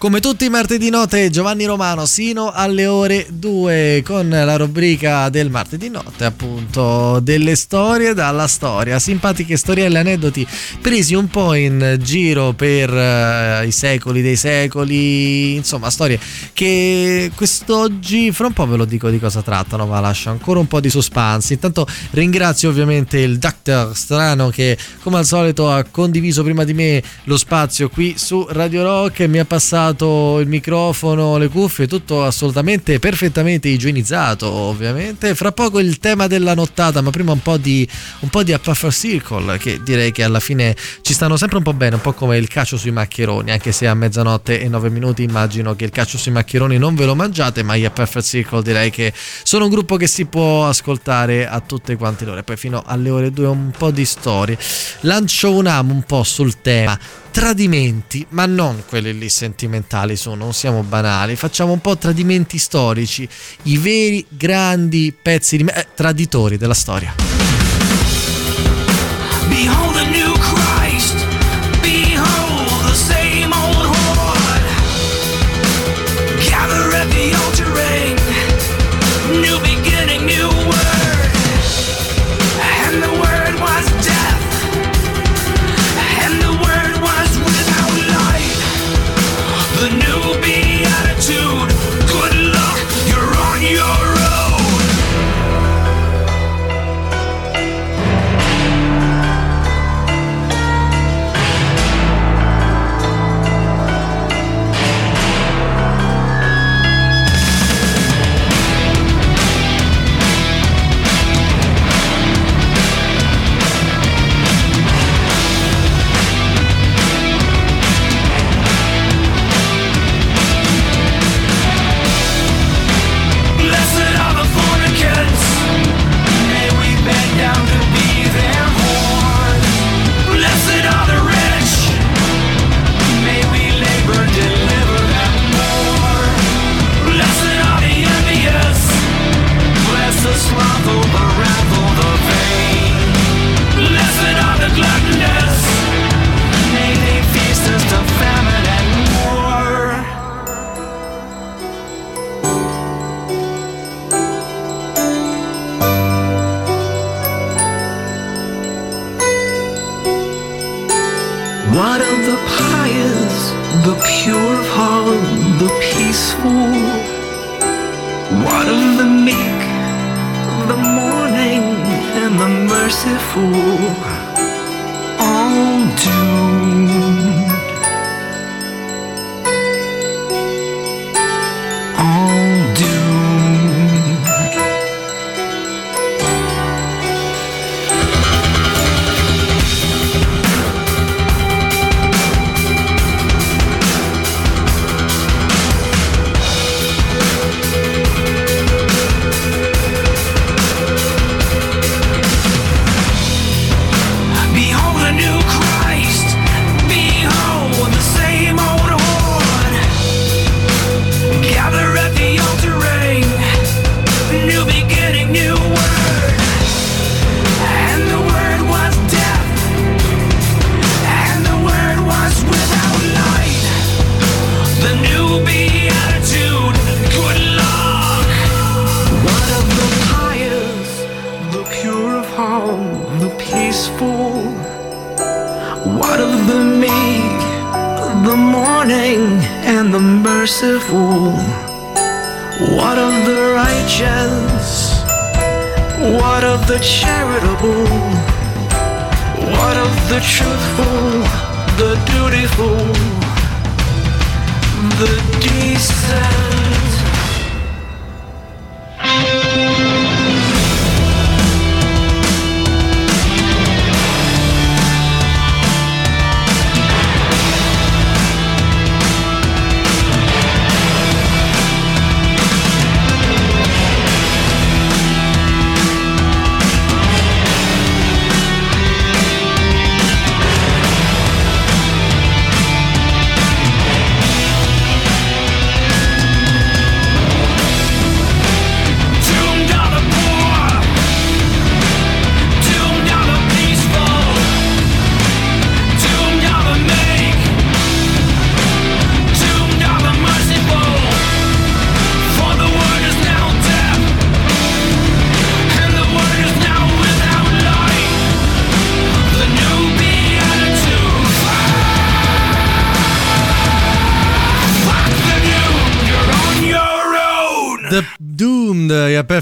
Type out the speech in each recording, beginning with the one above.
Come tutti i martedì notte, Giovanni Romano sino alle ore 2 con la rubrica del martedì notte, appunto, delle storie dalla storia, simpatiche storielle, aneddoti presi un po' in giro per uh, i secoli dei secoli, insomma, storie che quest'oggi, fra un po' ve lo dico di cosa trattano, ma lascio ancora un po' di suspense. Intanto ringrazio ovviamente il Dr. Strano che come al solito ha condiviso prima di me lo spazio qui su Radio Rock e mi ha passato il microfono, le cuffie, tutto assolutamente perfettamente igienizzato, ovviamente. Fra poco il tema della nottata, ma prima un po' di un po' di Circle che direi che alla fine ci stanno sempre un po' bene, un po' come il calcio sui maccheroni, anche se a mezzanotte e nove minuti immagino che il calcio sui maccheroni non ve lo mangiate, ma gli Perfect Circle direi che sono un gruppo che si può ascoltare a tutte quante le ore, poi fino alle ore 2 un po' di storie. Lancio un amo un po' sul tema tradimenti, ma non quelli lì sentimentali su, non siamo banali, facciamo un po' tradimenti storici, i veri grandi pezzi di eh, traditori della storia.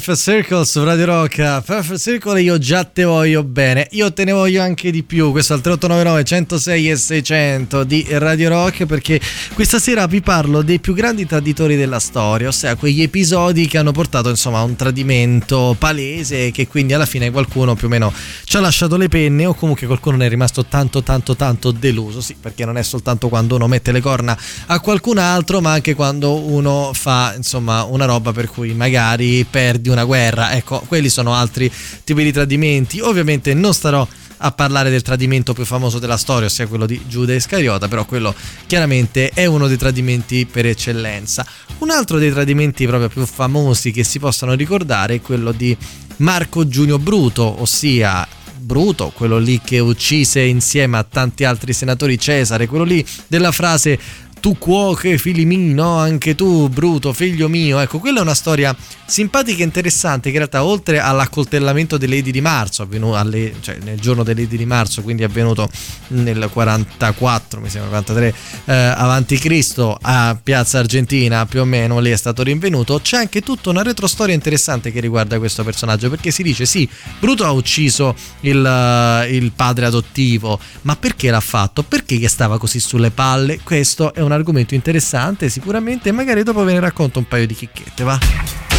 Perfect Circle su Radio Rock. Perfect Circle io già te voglio bene. Io te ne voglio anche di più. Questo il 3899 106 e 600 di Radio Rock perché questa sera vi parlo dei più grandi traditori della storia, ossia quegli episodi che hanno portato insomma a un tradimento palese che quindi alla fine qualcuno più o meno ci ha lasciato le penne o comunque qualcuno ne è rimasto tanto tanto tanto deluso. Sì, perché non è soltanto quando uno mette le corna a qualcun altro, ma anche quando uno fa insomma una roba per cui magari perdi una guerra. Ecco, quelli sono altri tipi di tradimenti. Ovviamente non starò a parlare del tradimento più famoso della storia, ossia quello di Giuda Iscariota, però quello chiaramente è uno dei tradimenti per eccellenza. Un altro dei tradimenti proprio più famosi che si possono ricordare è quello di Marco Giunio Bruto, ossia Bruto, quello lì che uccise insieme a tanti altri senatori Cesare, quello lì della frase tu cuoche, figli miei, no, anche tu, Bruto, figlio mio. Ecco, quella è una storia simpatica e interessante che in realtà oltre all'accoltellamento delle Lady di marzo, avvenuto alle, cioè nel giorno delle Lady di marzo, quindi avvenuto nel 44, mi sembra 43 eh, avanti Cristo a Piazza Argentina, più o meno lì è stato rinvenuto, c'è anche tutta una retrostoria interessante che riguarda questo personaggio, perché si dice sì, Bruto ha ucciso il, il padre adottivo, ma perché l'ha fatto? Perché stava così sulle palle? Questo è un argomento interessante sicuramente, magari dopo ve ne racconto un paio di chicchette, va?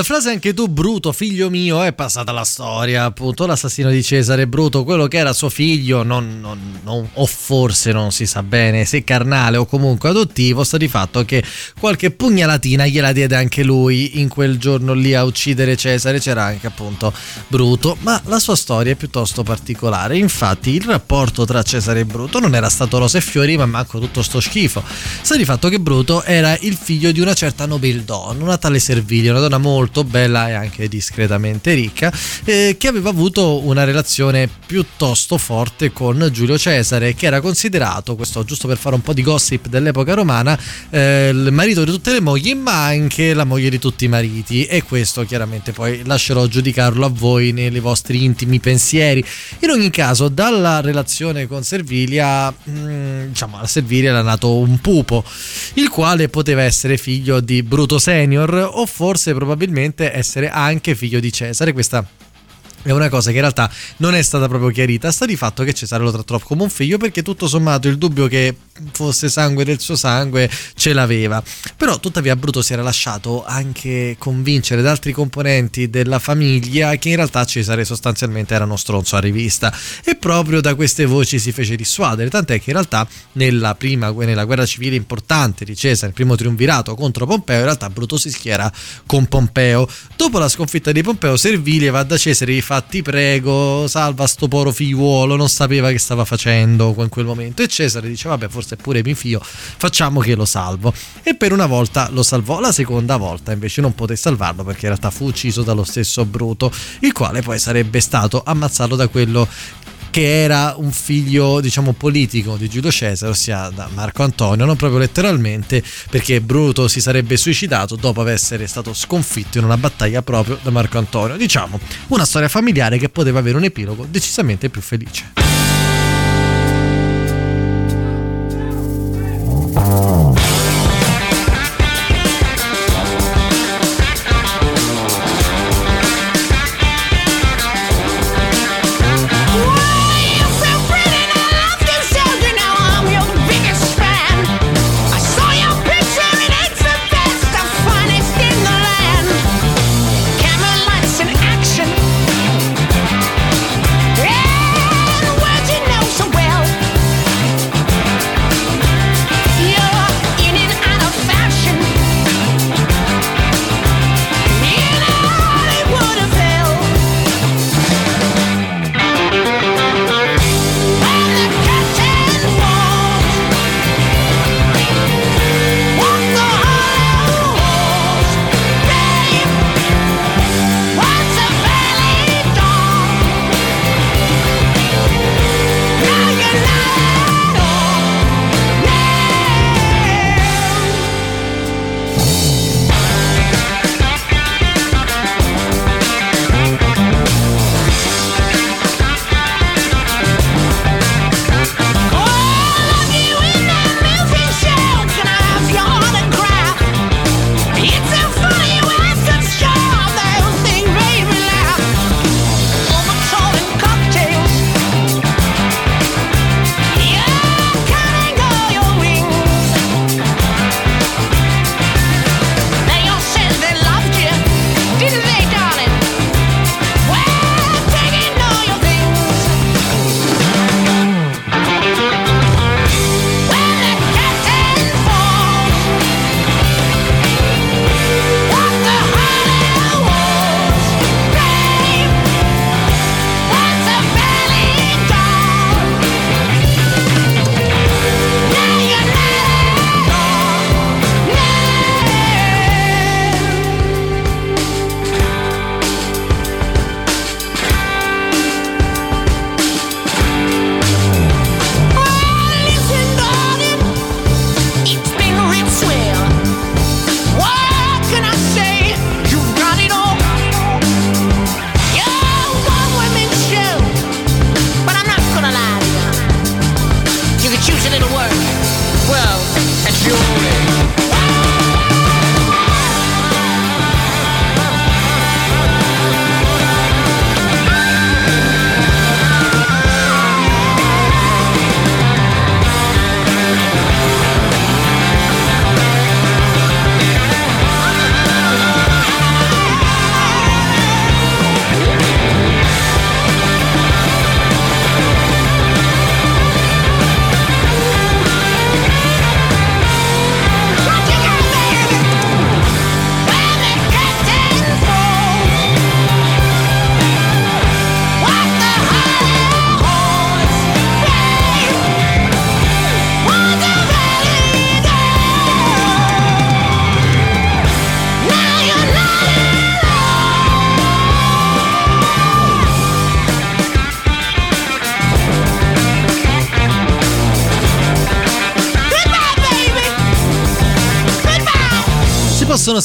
La frase anche tu, Bruto, figlio mio, è passata la storia. Appunto, l'assassino di Cesare Bruto, quello che era suo figlio, non, non, non, o forse non si sa bene se carnale o comunque adottivo, sta di fatto che qualche pugnalatina gliela diede anche lui in quel giorno lì a uccidere Cesare. C'era anche appunto Bruto, ma la sua storia è piuttosto particolare. Infatti, il rapporto tra Cesare e Bruto non era stato rose e fiori, ma manco tutto sto schifo. Sta di fatto che Bruto era il figlio di una certa nobildonna, una tale Servilia, una donna molto molto bella e anche discretamente ricca, eh, che aveva avuto una relazione piuttosto forte con Giulio Cesare, che era considerato, questo giusto per fare un po' di gossip dell'epoca romana, eh, il marito di tutte le mogli, ma anche la moglie di tutti i mariti. E questo chiaramente poi lascerò giudicarlo a voi nei vostri intimi pensieri. In ogni caso, dalla relazione con Servilia, mh, mm, diciamo, a Servilia era nato un pupo, il quale poteva essere figlio di Bruto Senior o forse probabilmente probabilmente essere anche figlio di Cesare. Questa è una cosa che in realtà non è stata proprio chiarita. Sta di fatto che Cesare lo trattò come un figlio perché tutto sommato il dubbio che fosse sangue del suo sangue ce l'aveva. Però tuttavia Bruto si era lasciato anche convincere da altri componenti della famiglia che in realtà Cesare sostanzialmente era uno stronzo a rivista e proprio da queste voci si fece dissuadere, tant'è che in realtà nella prima nella guerra civile importante di Cesare, il primo triunvirato contro Pompeo, in realtà Bruto si schiera con Pompeo. Dopo la sconfitta di Pompeo, Servilia va da Cesare e fa ti prego, salva sto poro figliuolo, non sapeva che stava facendo in quel momento e Cesare dice vabbè forse pure mio figlio, facciamo che lo salvo. E per una volta lo salvò, la seconda volta invece non poté salvarlo perché in realtà fu ucciso dallo stesso Bruto, il quale poi sarebbe stato ammazzato da quello che era un figlio, diciamo, politico di Giulio Cesare, ossia da Marco Antonio, non proprio letteralmente, perché Bruto si sarebbe suicidato dopo essere stato sconfitto in una battaglia proprio da Marco Antonio. Diciamo, una storia familiare che poteva avere un epilogo decisamente più felice.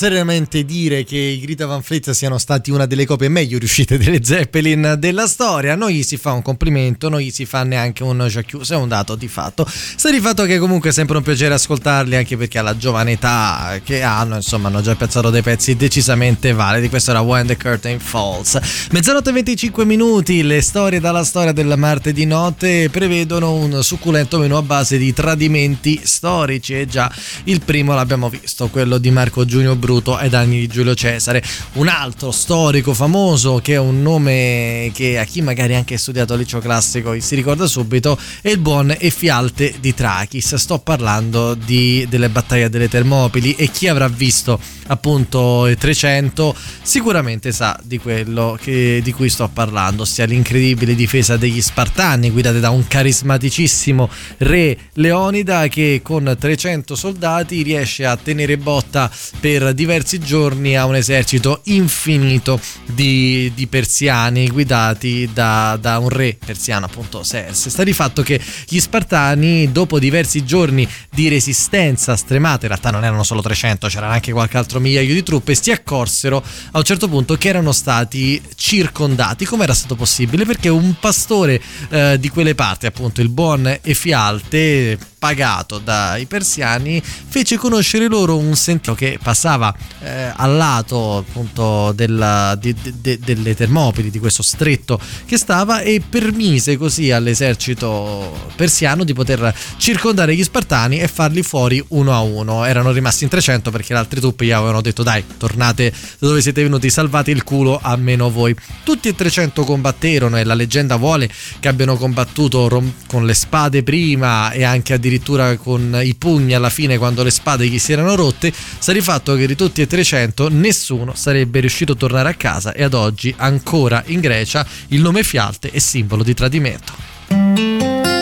Possono serenamente dire che i Greta Van Fleet siano stati una delle copie meglio riuscite delle Zeppelin della storia. Non gli si fa un complimento, non gli si fa neanche un chiuso, è un dato di fatto. Sta di fatto che comunque è sempre un piacere ascoltarli, anche perché alla giovane età che hanno, insomma, hanno già piazzato dei pezzi decisamente validi. Questo era When the Curtain Falls. Mezzanotte 25 minuti, le storie dalla storia del martedì notte prevedono un succulento menu a base di tradimenti storici e già il primo l'abbiamo visto, quello di Marco Giunio Bruto ai danni di Giulio Cesare. Un altro storico famoso che è un nome che a chi magari anche ha studiato al liceo classico si ricorda subito è il buon Effialte di Trachis. Sto parlando di, delle battaglie delle Termopili e chi avrà visto appunto 300 sicuramente sa di quello che, di cui sto parlando, ossia l'incredibile difesa degli Spartani guidate da un carismaticissimo re Leonida che con 300 soldati riesce a tenere botta per diversi giorni a un esercito infinito di, di persiani guidati da, da, un re persiano appunto Sers. Sta di fatto che gli Spartani dopo diversi giorni di resistenza stremata, in realtà non erano solo 300, c'era anche qualche altro migliaio di truppe, si accorsero a un certo punto che erano stati circondati. Come era stato possibile? Perché un pastore eh, di quelle parti, appunto il buon Efialte, pagato dai persiani, fece conoscere loro un sentiero che passava eh, al lato appunto della, di, de, delle Termopili, di questo stretto che stava e permise così all'esercito persiano di poter circondare gli Spartani e farli fuori uno a uno. Erano rimasti in 300 perché le altre truppe gli avevano detto dai tornate da dove siete venuti, salvate il culo a meno voi. Tutti e 300 combatterono e la leggenda vuole che abbiano combattuto con le spade prima e anche addirittura addirittura con i pugni alla fine quando le spade gli si erano rotte, sta di fatto che di tutti e 300 nessuno sarebbe riuscito a tornare a casa e ad oggi ancora in Grecia il nome Fialte è simbolo di tradimento.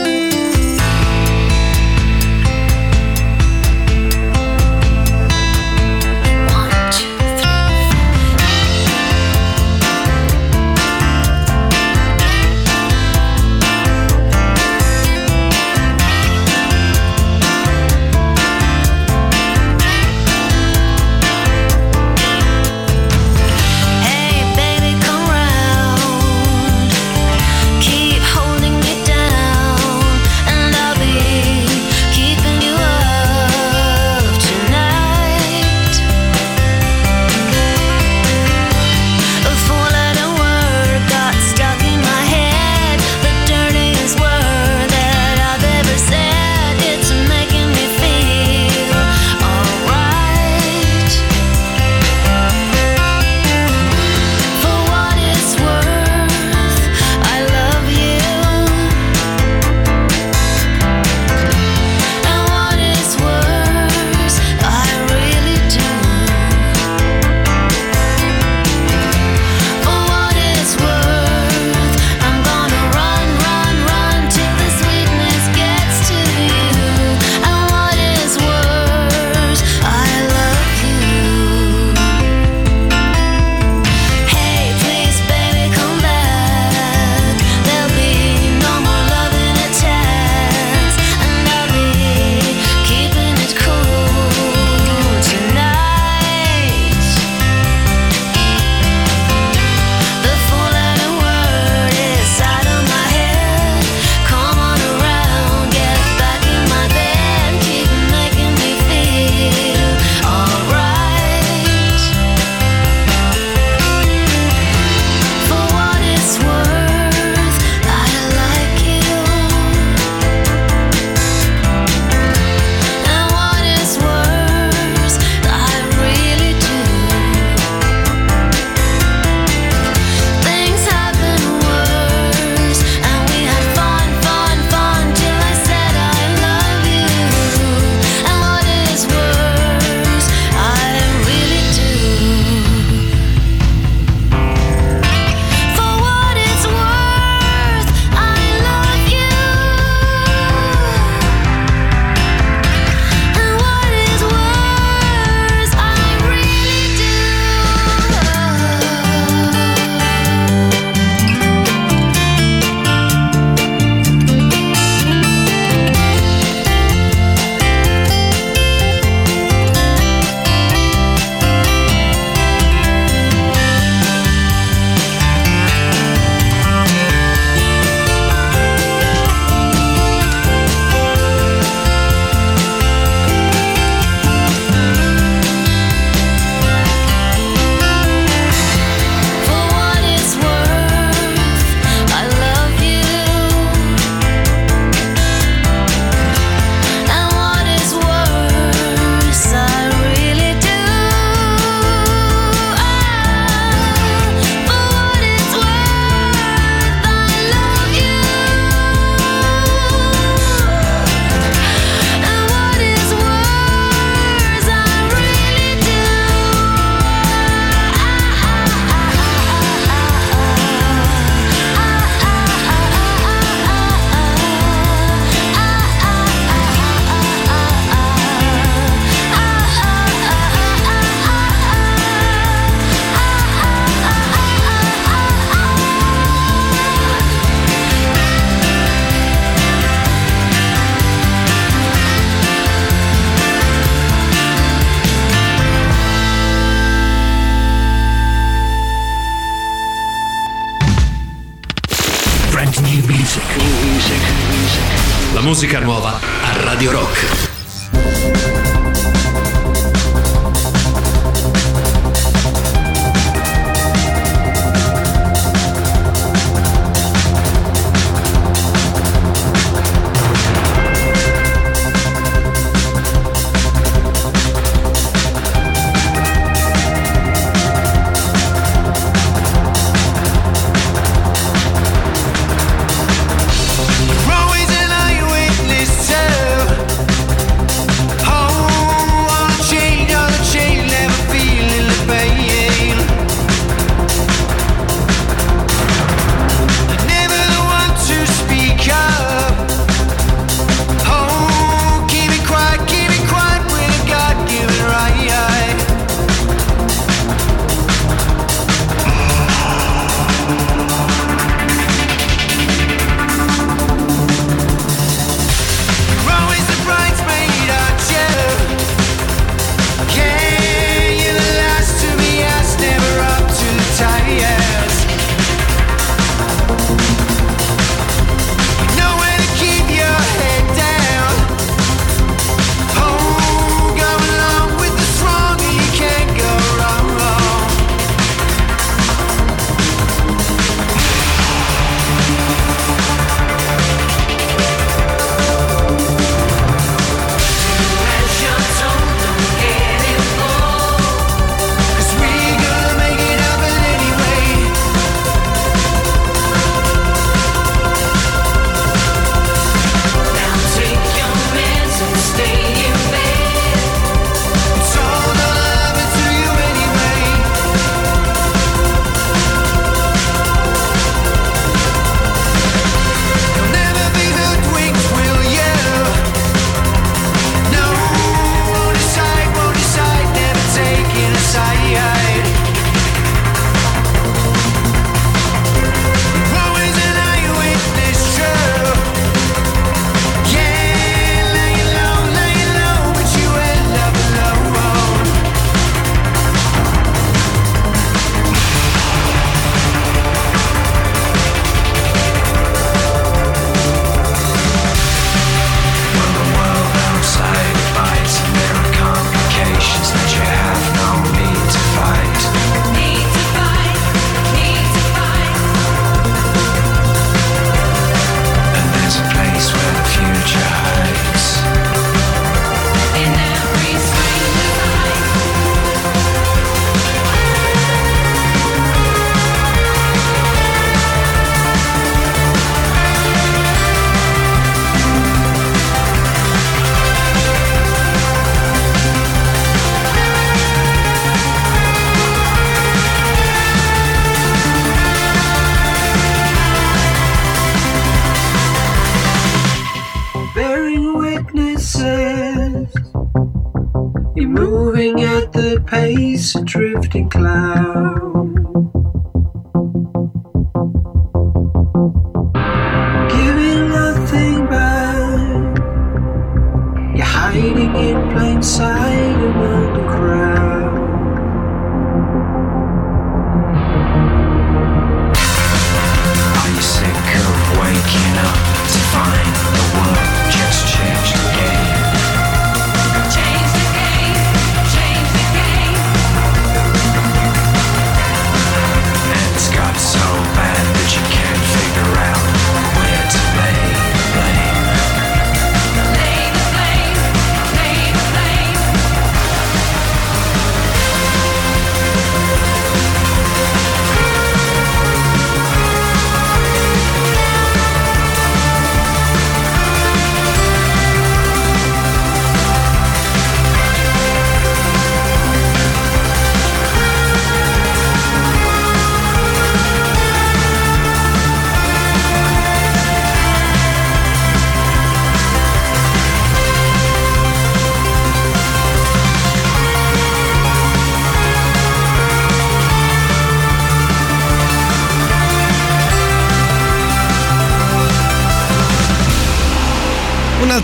Pace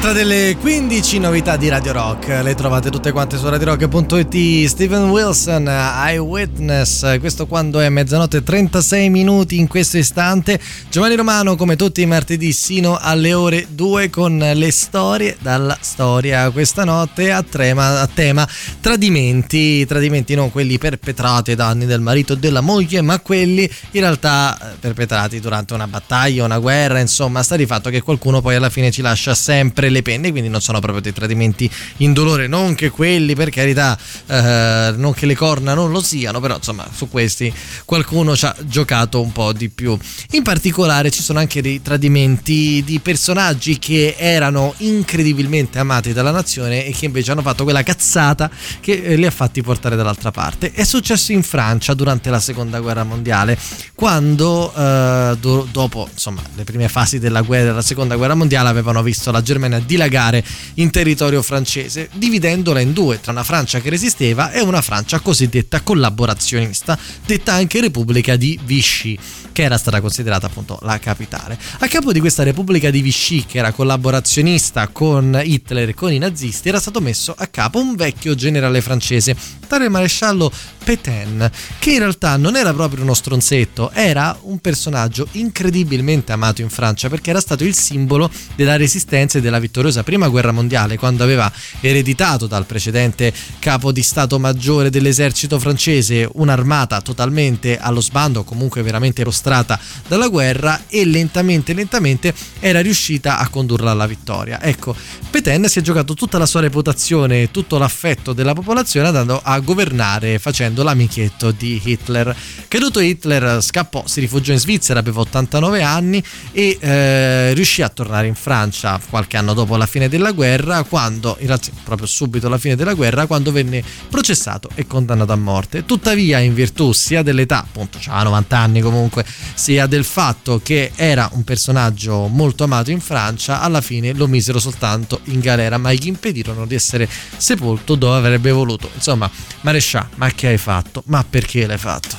Un'altra delle 15 novità di Radio Rock, le trovate tutte quante su radiorock.it. Steven Wilson, Eyewitness, questo quando è mezzanotte e 36 minuti in questo istante. Giovanni Romano, come tutti i martedì, sino alle ore 2 con le storie dalla storia. Questa notte a tema, a tema tradimenti, tradimenti non quelli perpetrati ai danni del marito o della moglie, ma quelli in realtà eh, perpetrati durante una battaglia, una guerra, insomma, sta di fatto che qualcuno poi alla fine ci lascia sempre le penne, quindi non sono proprio dei tradimenti indolore, non che quelli per carità, eh, non che le corna non lo siano, però insomma su questi qualcuno ci ha giocato un po' di più. In particolare ci sono anche dei tradimenti di personaggi che erano incredibilmente amati dalla nazione e che invece hanno fatto quella cazzata che eh, li ha fatti portare dall'altra parte. È successo in Francia durante la seconda guerra mondiale, quando eh, do- dopo insomma le prime fasi della guerra della seconda guerra mondiale avevano visto la Germania dilagare in territorio francese, dividendola in due, tra una Francia che resisteva e una Francia cosiddetta collaborazionista, detta anche Repubblica di Vichy, che era stata considerata appunto la capitale. A capo di questa Repubblica di Vichy, che era collaborazionista con Hitler e con i nazisti, era stato messo a capo un vecchio generale francese, tale maresciallo Pétain, che in realtà non era proprio uno stronzetto, era un personaggio incredibilmente amato in Francia perché era stato il simbolo della resistenza e della vittoriosa prima guerra mondiale quando aveva ereditato dal precedente capo di stato maggiore dell'esercito francese un'armata totalmente allo sbando, comunque veramente prostrata dalla guerra e lentamente lentamente era riuscita a condurla alla vittoria. Ecco, Pétain si è giocato tutta la sua reputazione e tutto l'affetto della popolazione andando a governare facendo l'amichetto di Hitler. Caduto Hitler scappò, si rifugiò in Svizzera, aveva 89 anni e eh, riuscì a tornare in Francia qualche anno dopo la fine della guerra, quando, in realtà proprio subito alla fine della guerra, quando venne processato e condannato a morte. Tuttavia, in virtù sia dell'età, appunto, aveva 90 anni comunque, sia del fatto che era un personaggio molto amato in Francia, alla fine lo misero soltanto in galera, ma gli impedirono di essere sepolto dove avrebbe voluto. Insomma, Marescià, ma che hai fatto? Ma perché l'hai fatto?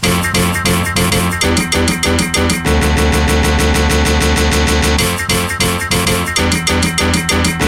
I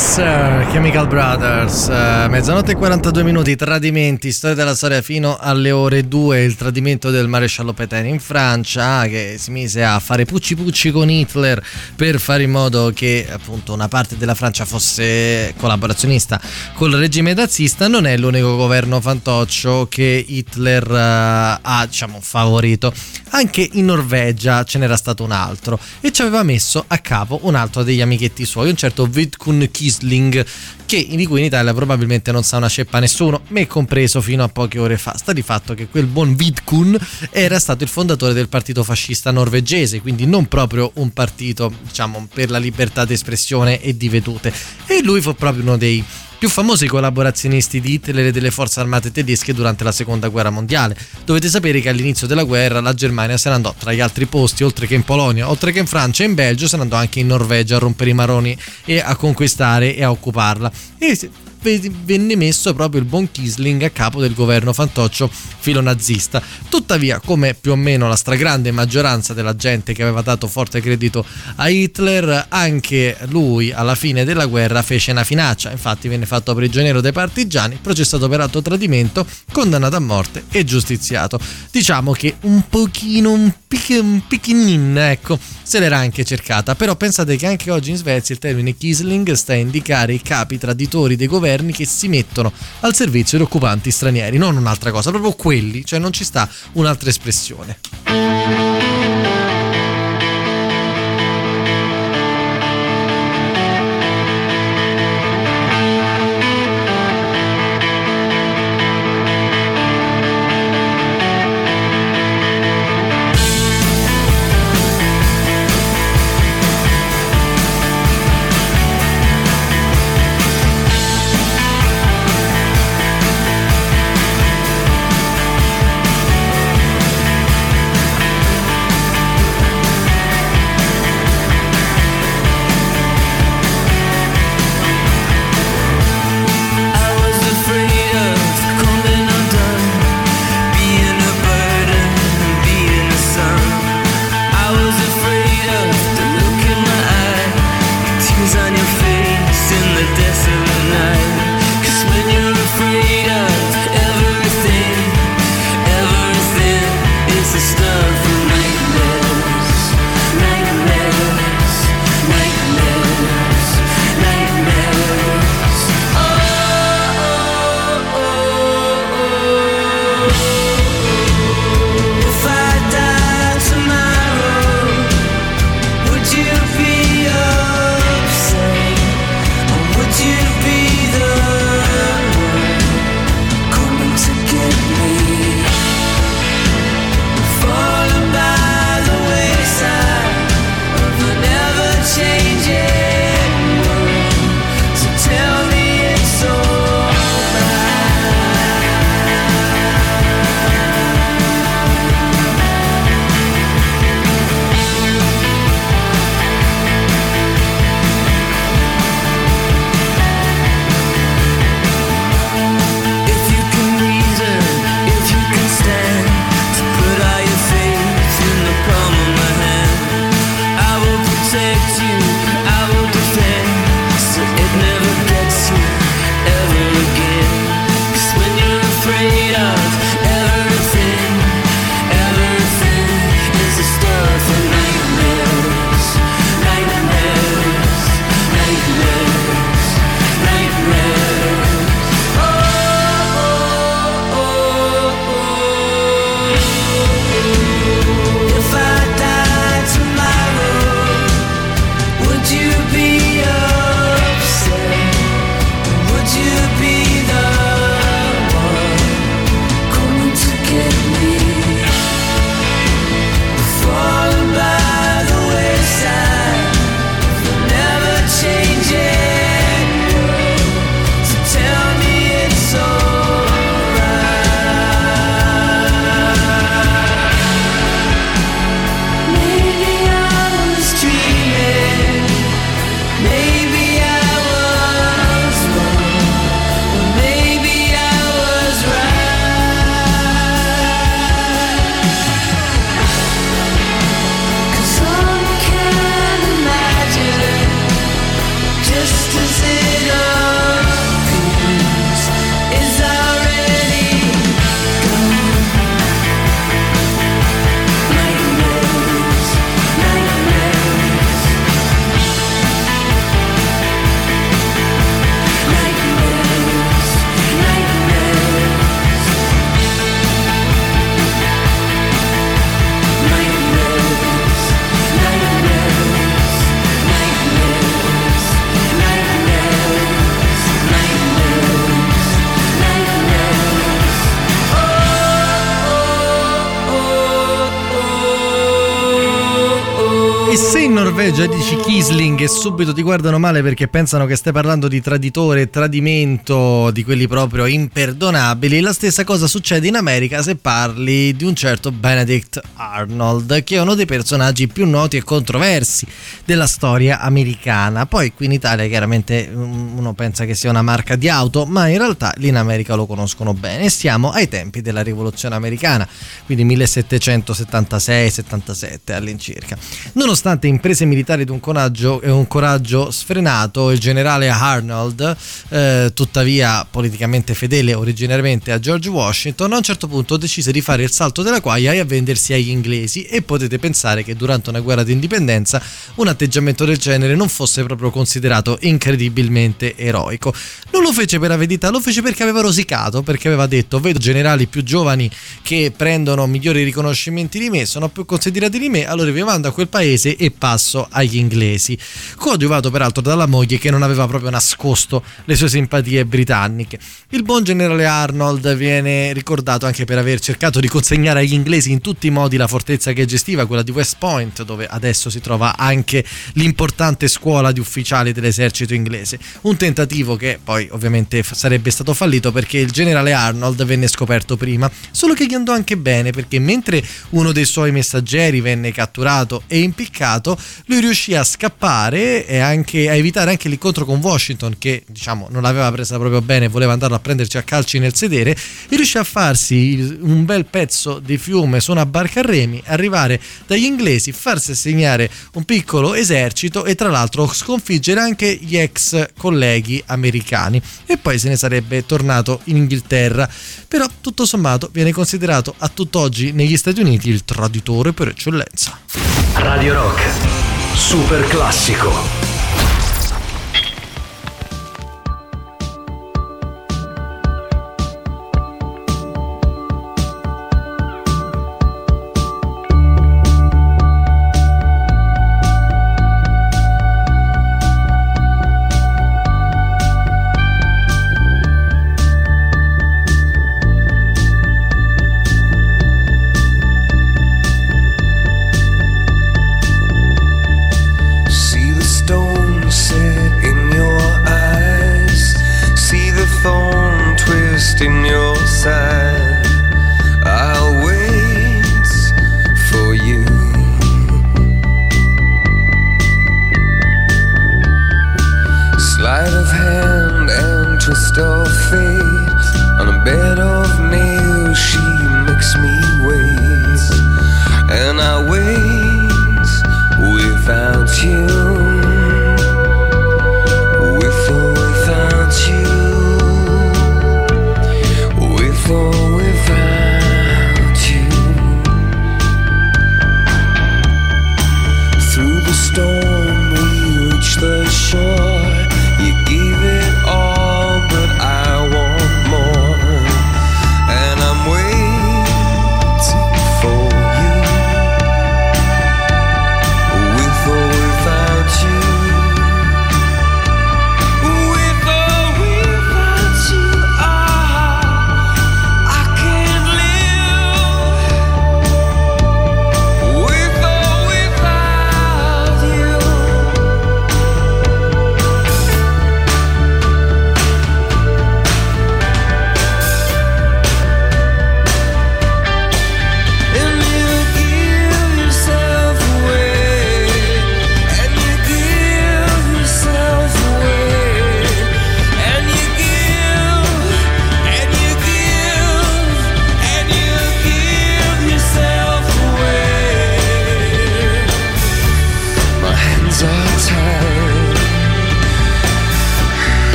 The Bucks, eh, Chemical Brothers, eh, mezzanotte e 42 minuti, tradimenti, storia della storia fino alle ore 2, il tradimento del maresciallo Petain in Francia che si mise a fare pucci pucci con Hitler per fare in modo che appunto una parte della Francia fosse collaborazionista col regime nazista, non è l'unico governo fantoccio che Hitler eh, ha diciamo favorito, anche in Norvegia ce n'era stato un altro e ci aveva messo a capo un altro degli amichetti suoi, un certo Vidkun Kisling, che di cui in Italia probabilmente non sa una ceppa nessuno, me compreso fino a poche ore fa. Sta di fatto che quel buon Vidkun era stato il fondatore del partito fascista norvegese, quindi non proprio un partito, diciamo, per la libertà d'espressione e di vedute. E lui fu proprio uno dei più famosi collaborazionisti di Hitler e delle forze armate tedesche durante la seconda guerra mondiale. Dovete sapere che all'inizio della guerra la Germania se ne andò tra gli altri posti, oltre che in Polonia, oltre che in Francia e in Belgio, se ne andò anche in Norvegia a rompere i maroni e a conquistare e a occuparla. E venne messo proprio il buon Kisling a capo del governo fantoccio filonazista. Tuttavia, come più o meno la stragrande maggioranza della gente che aveva dato forte credito a Hitler, anche lui alla fine della guerra fece una finaccia. Infatti venne fatto prigioniero dai partigiani, processato per alto tradimento, condannato a morte e giustiziato. Diciamo che un pochino, un, pic, un picchinin, ecco, se l'era anche cercata. Però pensate che anche oggi in Svezia il termine Kisling sta a indicare i capi traditori dei governi che si mettono al servizio di occupanti stranieri, non un'altra cosa, proprio quelli, cioè non ci sta un'altra espressione. Riesling. Kisling e subito ti guardano male perché pensano che stai parlando di traditore e tradimento, di quelli proprio imperdonabili, la stessa cosa succede in America se parli di un certo Benedict Arnold, che è uno dei personaggi più noti e controversi della storia americana. Poi qui in Italia chiaramente mm, uno pensa che sia una marca di auto, ma in realtà lì in America lo conoscono bene. Siamo ai tempi della rivoluzione americana, quindi 1776-77 all'incirca. Nonostante imprese militari di un coraggio, e un coraggio sfrenato, il generale Arnold, eh, tuttavia politicamente fedele originariamente a George Washington, a un certo punto decise di fare il salto della quaglia e a vendersi agli inglesi e potete pensare che durante una guerra di indipendenza un atteggiamento del genere non fosse proprio considerato incredibilmente eroico. Non lo fece per avidità, lo fece perché aveva rosicato, perché aveva detto vedo generali più giovani che prendono migliori riconoscimenti di me, sono più considerati di me, allora vi mando a quel paese e passo agli inglesi. Coadiuvato peraltro dalla moglie che non aveva proprio nascosto le sue simpatie britanniche. Il buon generale Arnold viene ricordato anche per aver cercato di consegnare agli inglesi in tutti i modi la fortezza che gestiva, quella di West Point, dove adesso si trova anche l'importante scuola di ufficiali dell'esercito inglese. Un tentativo che poi ovviamente sarebbe stato fallito perché il generale Arnold venne scoperto prima, solo che gli andò anche bene perché mentre uno dei suoi messaggeri venne catturato e impiccato, lui riuscì a scappare e anche a evitare anche l'incontro con Washington che diciamo non l'aveva presa proprio bene, voleva andarlo a prenderci a calci nel sedere e riuscì a farsi un bel pezzo di fiume su una barca a remi, arrivare dagli inglesi, farsi assegnare un piccolo esercito e tra l'altro sconfiggere anche gli ex colleghi americani e poi se ne sarebbe tornato in Inghilterra. Però tutto sommato viene considerato a tutt'oggi negli Stati Uniti il traditore per eccellenza. Radio Rock. Super classico.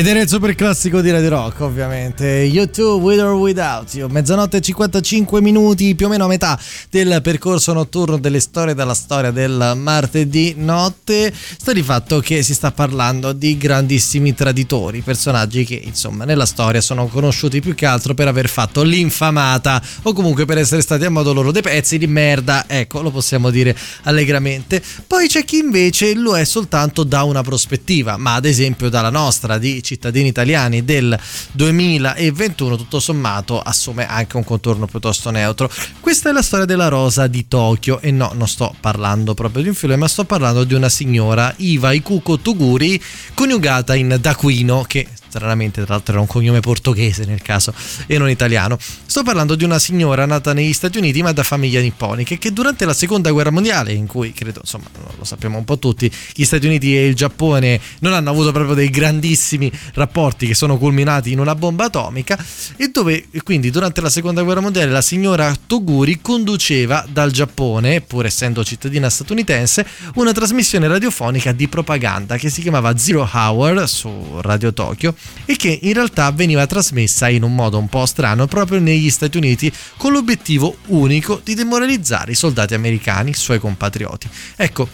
Ed era il super classico di Radio Rock, ovviamente. YouTube with or without you. Mezzanotte e 55 minuti, più o meno a metà del percorso notturno delle storie dalla storia del martedì notte. Sta di fatto che si sta parlando di grandissimi traditori, personaggi che insomma nella storia sono conosciuti più che altro per aver fatto l'infamata o comunque per essere stati a modo loro dei pezzi di merda. Ecco, lo possiamo dire allegramente. Poi c'è chi invece lo è soltanto da una prospettiva, ma ad esempio dalla nostra di cittadini italiani del 2021 tutto sommato assume anche un contorno piuttosto neutro. Questa è la storia della rosa di Tokyo e no, non sto parlando proprio di un film, ma sto parlando di una signora Iva Ikuko Tuguri coniugata in Daquino che stranamente tra l'altro era un cognome portoghese nel caso e non italiano. Sto parlando di una signora nata negli Stati Uniti ma da famiglia nipponica che durante la seconda guerra mondiale in cui credo insomma lo sappiamo un po' tutti gli Stati Uniti e il Giappone non hanno avuto proprio dei grandissimi rapporti che sono culminati in una bomba atomica e dove quindi durante la seconda guerra mondiale la signora Toguri conduceva dal Giappone pur essendo cittadina statunitense una trasmissione radiofonica di propaganda che si chiamava Zero Hour su Radio Tokyo e che in realtà veniva trasmessa in un modo un po' strano proprio negli Stati Uniti con l'obiettivo unico di demoralizzare i soldati americani, suoi compatrioti. Ecco,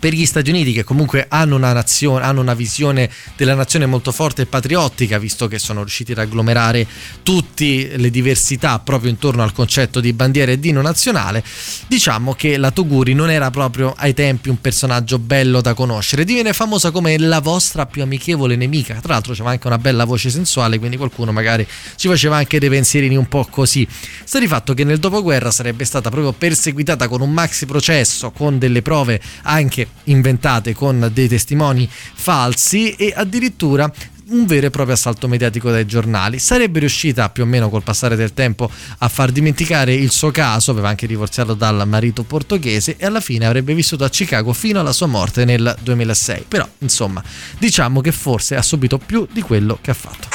per gli Stati Uniti che comunque hanno una, nazione, hanno una visione della nazione molto forte e patriottica, visto che sono riusciti ad agglomerare tutte le diversità proprio intorno al concetto di bandiera e dino nazionale, diciamo che la Toguri non era proprio ai tempi un personaggio bello da conoscere, diviene famosa come la vostra più amichevole nemica, tra l'altro c'era anche una bella voce sensuale, quindi qualcuno magari ci faceva anche dei pensierini un po' così. Sta di fatto che nel dopoguerra sarebbe stata proprio perseguitata con un maxi processo, con delle prove anche inventate con dei testimoni falsi e addirittura un vero e proprio assalto mediatico dai giornali. Sarebbe riuscita più o meno col passare del tempo a far dimenticare il suo caso, aveva anche divorziato dal marito portoghese e alla fine avrebbe vissuto a Chicago fino alla sua morte nel 2006. Però, insomma, diciamo che forse ha subito più di quello che ha fatto.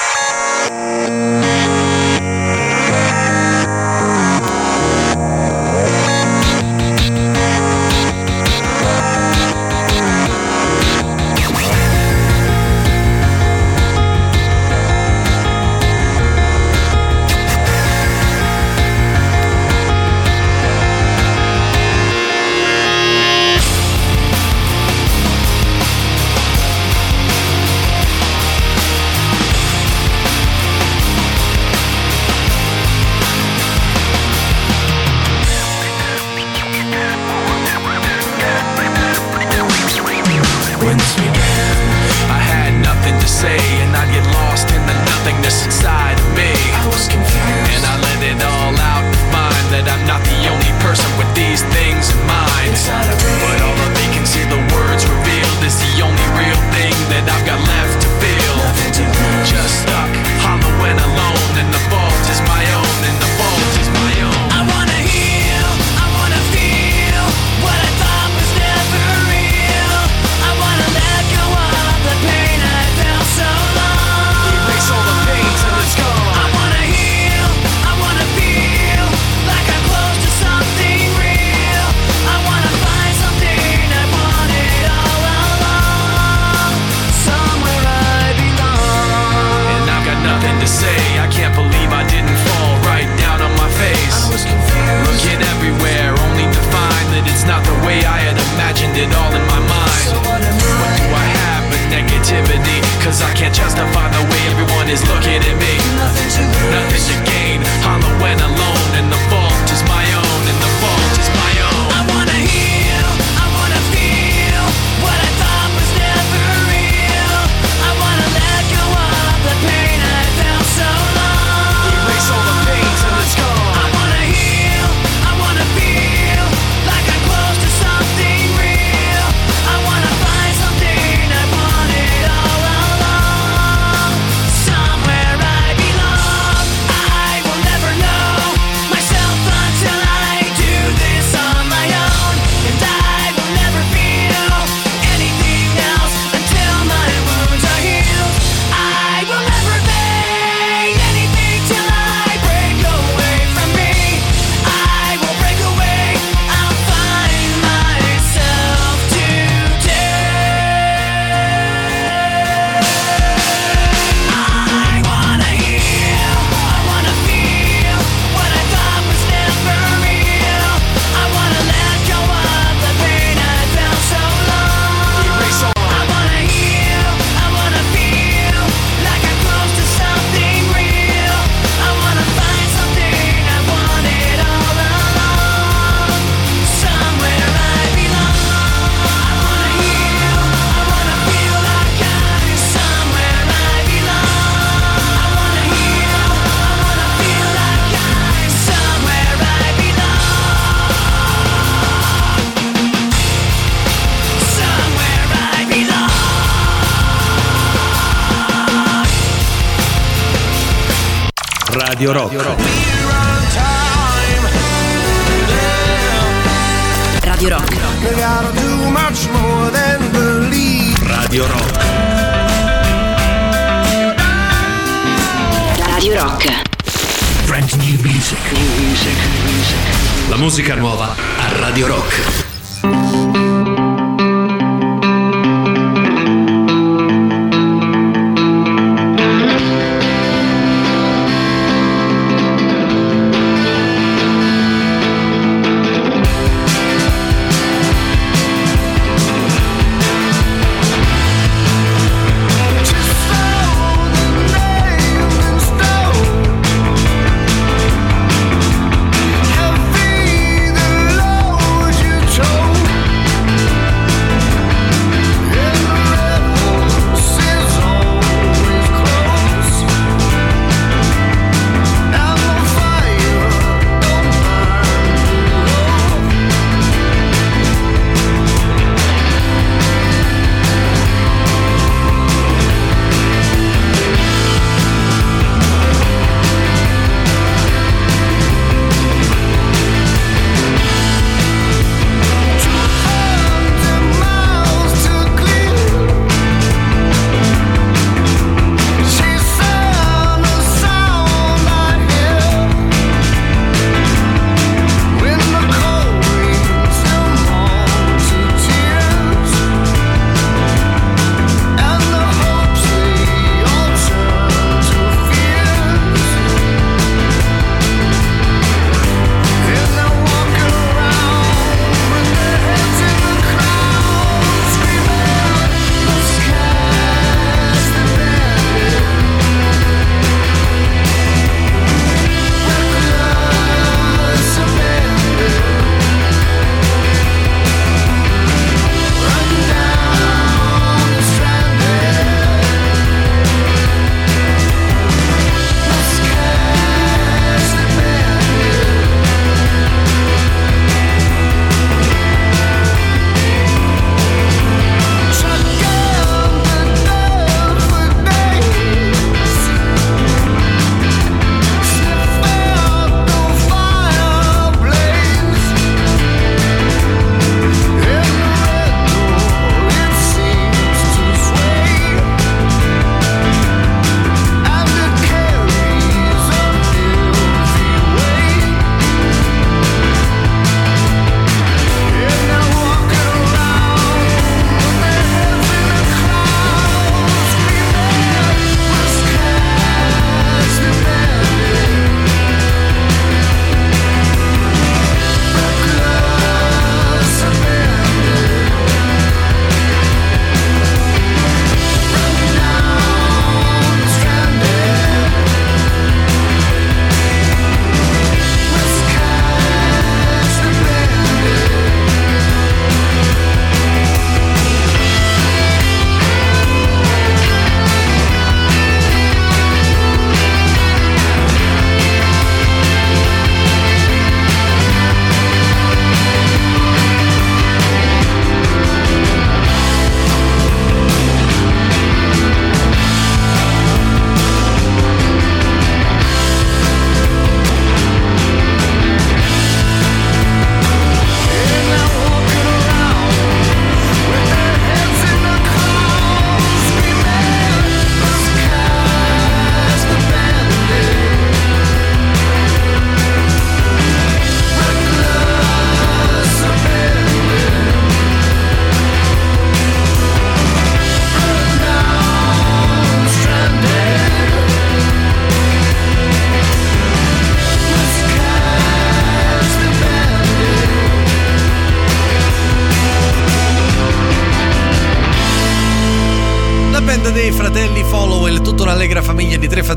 Radio Rock. Radio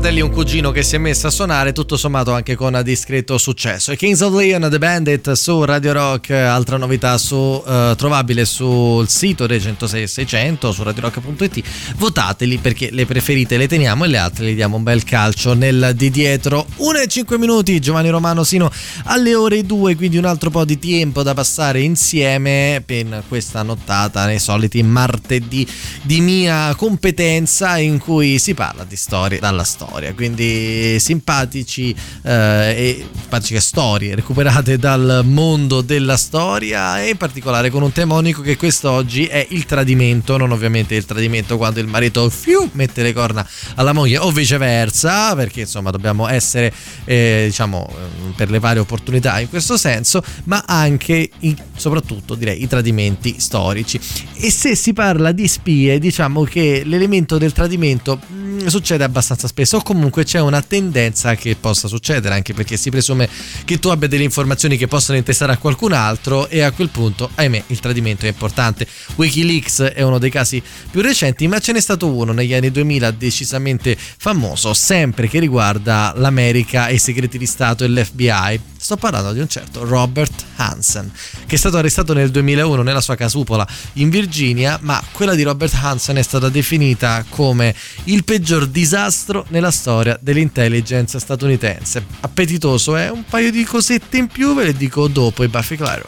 fratelli e un cugino che si è messa a suonare, tutto sommato anche con discreto successo. I Kings of Leon, The Bandit su Radio Rock, altra novità su, eh, trovabile sul sito dei 106 600 su radiorock.it. Votateli perché le preferite le teniamo e le altre le diamo un bel calcio nel di dietro. 1 e 5 minuti, Giovanni Romano sino alle ore 2, quindi un altro po' di tempo da passare insieme per questa nottata nei soliti martedì di mia competenza in cui si parla di storie dalla storia. Quindi simpatici eh, e simpatiche storie recuperate dal mondo della storia e in particolare con un tema unico che quest'oggi è il tradimento, non ovviamente il tradimento quando il marito fiu, mette le corna alla moglie o viceversa, perché insomma dobbiamo essere eh, diciamo eh, per le varie opportunità in questo senso, ma anche i- soprattutto direi i tradimenti storici. E se si parla di spie, diciamo che l'elemento del tradimento mh, succede abbastanza spesso o comunque c'è una tendenza che possa succedere, anche perché si presume che tu abbia delle informazioni che possono interessare a qualcun altro e a quel punto, ahimè, il tradimento è importante. Wikileaks è uno dei casi più recenti, ma ce n'è stato uno negli anni 2000 decisamente famoso, sempre che riguarda l'America e i segreti di Stato e l'FBI. Sto parlando di un certo Robert Hansen, che è stato arrestato nel 2001 nella sua casupola in Virginia, ma quella di Robert Hansen è stata definita come il peggior disastro nella storia dell'intelligence statunitense. Appetitoso è un paio di cosette in più, ve le dico dopo i baffi claro.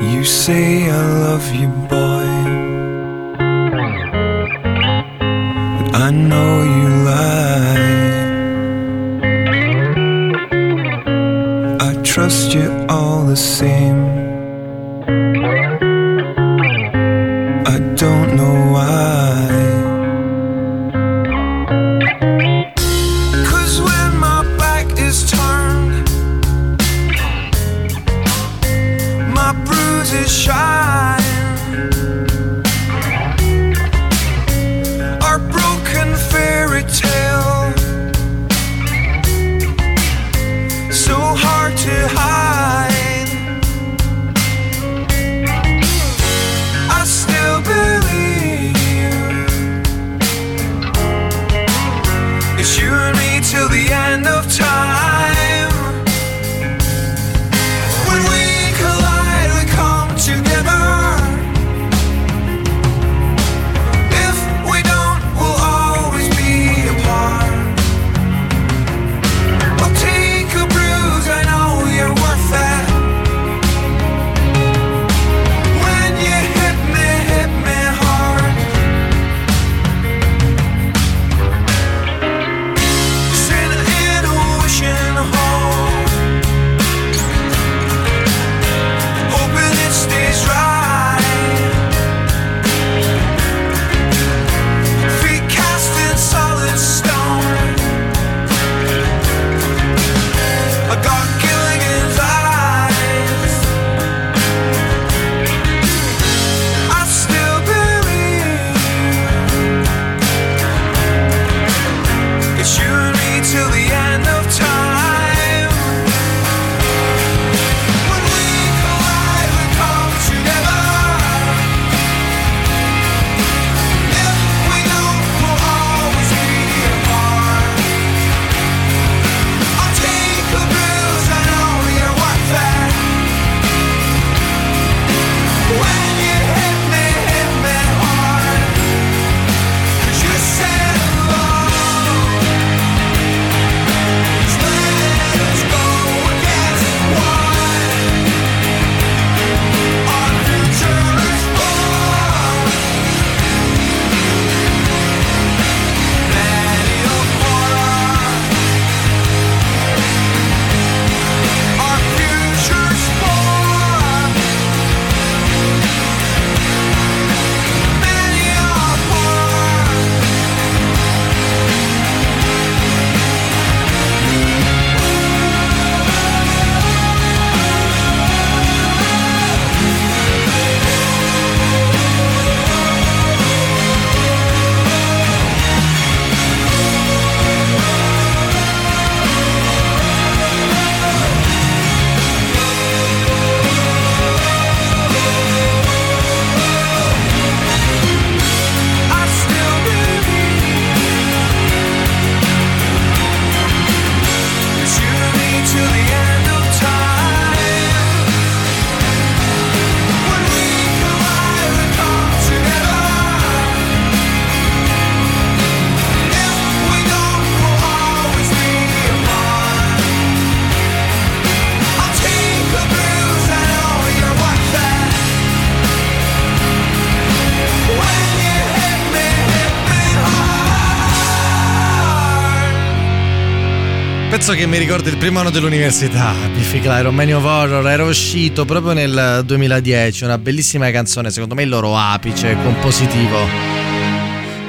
You say I love you, boy. I know you lie. Trust you all the same. Pezzo che mi ricorda il primo anno dell'università, Biffy Clyro, Many of Horror, era uscito proprio nel 2010, una bellissima canzone, secondo me il loro apice compositivo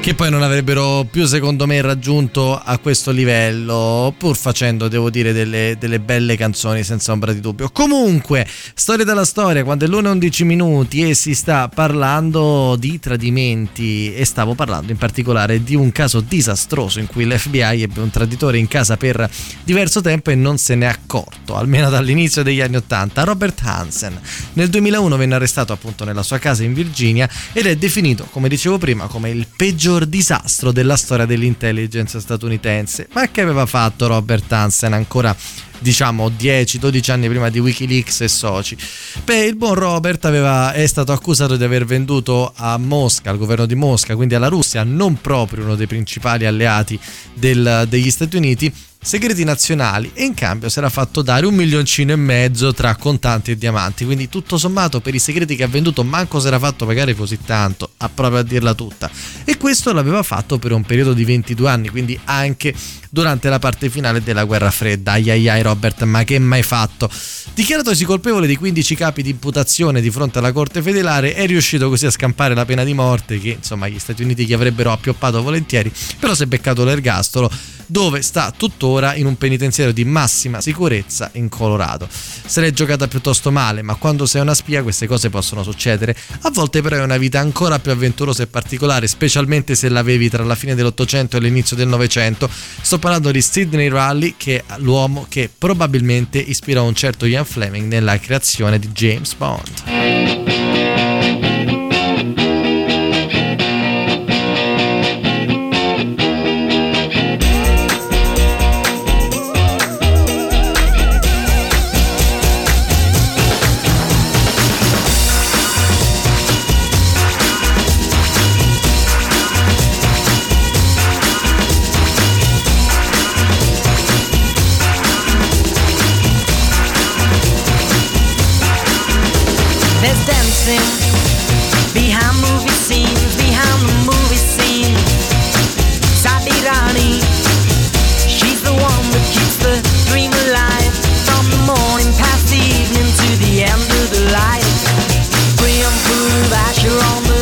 che poi non avrebbero più secondo me raggiunto a questo livello pur facendo devo dire delle, delle belle canzoni senza ombra di dubbio. Comunque storia della storia quando è l'1-11 minuti e si sta parlando di tradimenti e stavo parlando in particolare di un caso disastroso in cui l'FBI ebbe un traditore in casa per diverso tempo e non se n'è accorto almeno dall'inizio degli anni 80 Robert Hansen. Nel 2001 venne arrestato appunto nella sua casa in Virginia ed è definito come dicevo prima come il peggior disastro della storia dell'intelligence statunitense. Ma che aveva fatto Robert Hansen ancora diciamo 10-12 anni prima di Wikileaks e soci. Beh, il buon Robert aveva, è stato accusato di aver venduto a Mosca, al governo di Mosca, quindi alla Russia, non proprio uno dei principali alleati del, degli Stati Uniti, segreti nazionali e in cambio si era fatto dare un milioncino e mezzo tra contanti e diamanti. Quindi tutto sommato per i segreti che ha venduto manco si era fatto pagare così tanto a proprio a dirla tutta. E questo l'aveva fatto per un periodo di 22 anni quindi anche durante la parte finale della guerra fredda. Ai ai ai Robert ma che mai fatto dichiaratosi colpevole di 15 capi di imputazione di fronte alla corte federale è riuscito così a scampare la pena di morte che insomma gli Stati Uniti gli avrebbero appioppato volentieri però si è beccato l'ergastolo dove sta tuttora in un penitenziario di massima sicurezza in Colorado. Se l'è giocata piuttosto male, ma quando sei una spia queste cose possono succedere. A volte però è una vita ancora più avventurosa e particolare, specialmente se l'avevi tra la fine dell'Ottocento e l'inizio del Novecento. Sto parlando di Sidney Raleigh, che è l'uomo che probabilmente ispirò un certo Ian Fleming nella creazione di James Bond. There's dancing behind movie scenes, behind the movie scene. Sadi Rani, she's the one that keeps the dream alive from the morning past the evening to the end of the light. Food Asher on the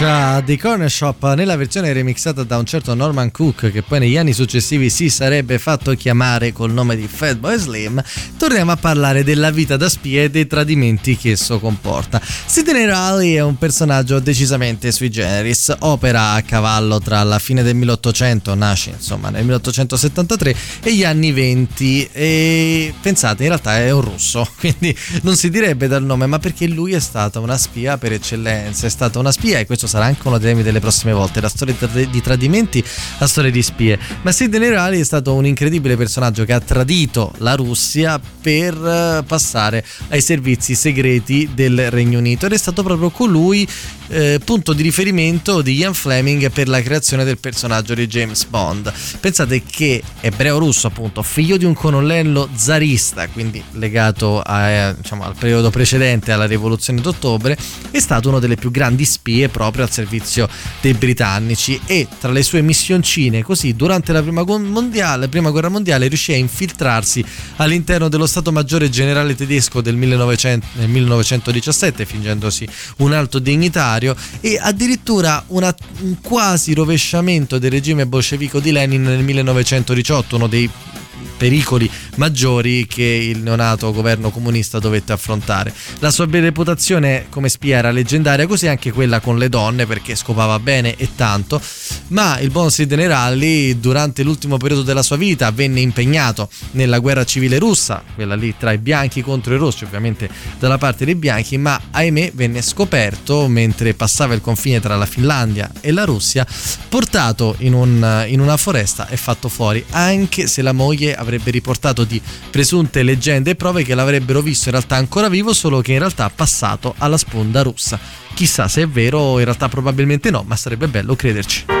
Usha di Corner Shop nella versione remixata da un certo Norman Cook che poi negli anni successivi si sarebbe fatto chiamare col nome di Fatboy Slim torniamo a parlare della vita da spia e dei tradimenti che esso comporta. Sidney Raleigh è un personaggio decisamente sui generis opera a cavallo tra la fine del 1800 nasce insomma nel 1873 e gli anni 20 e pensate in realtà è un russo quindi non si direbbe dal nome ma perché lui è stata una spia per eccellenza, è stata una spia e questo sarà anche uno dei temi delle prossime volte, la storia di tradimenti, la storia di spie. Ma Sidney Riley è stato un incredibile personaggio che ha tradito la Russia per eh, passare ai servizi segreti del Regno Unito ed è stato proprio colui eh, punto di riferimento di Ian Fleming per la creazione del personaggio di James Bond. Pensate che ebreo russo, appunto, figlio di un colonnello zarista, quindi legato a, eh, diciamo, al periodo precedente alla rivoluzione d'ottobre, è stato uno delle più grandi spie proprio al servizio dei britannici. E tra le sue missioncine così durante la prima, mondiale, prima guerra mondiale riuscì a infiltrarsi all'interno dello Stato Maggiore Generale tedesco del 1900, nel 1917 fingendosi un alto dignitario e addirittura una, un quasi rovesciamento del regime bolscevico di Lenin nel 1918 uno dei pericoli maggiori che il neonato governo comunista dovette affrontare. La sua reputazione come spia era leggendaria, così anche quella con le donne perché scopava bene e tanto, ma il buon Sidney Rally durante l'ultimo periodo della sua vita venne impegnato nella guerra civile russa, quella lì tra i bianchi contro i rossi, ovviamente dalla parte dei bianchi, ma ahimè venne scoperto mentre passava il confine tra la Finlandia e la Russia, portato in, un, in una foresta e fatto fuori, anche se la moglie avrebbe riportato di presunte leggende e prove che l'avrebbero visto in realtà ancora vivo, solo che in realtà passato alla sponda russa. Chissà se è vero, in realtà probabilmente no, ma sarebbe bello crederci.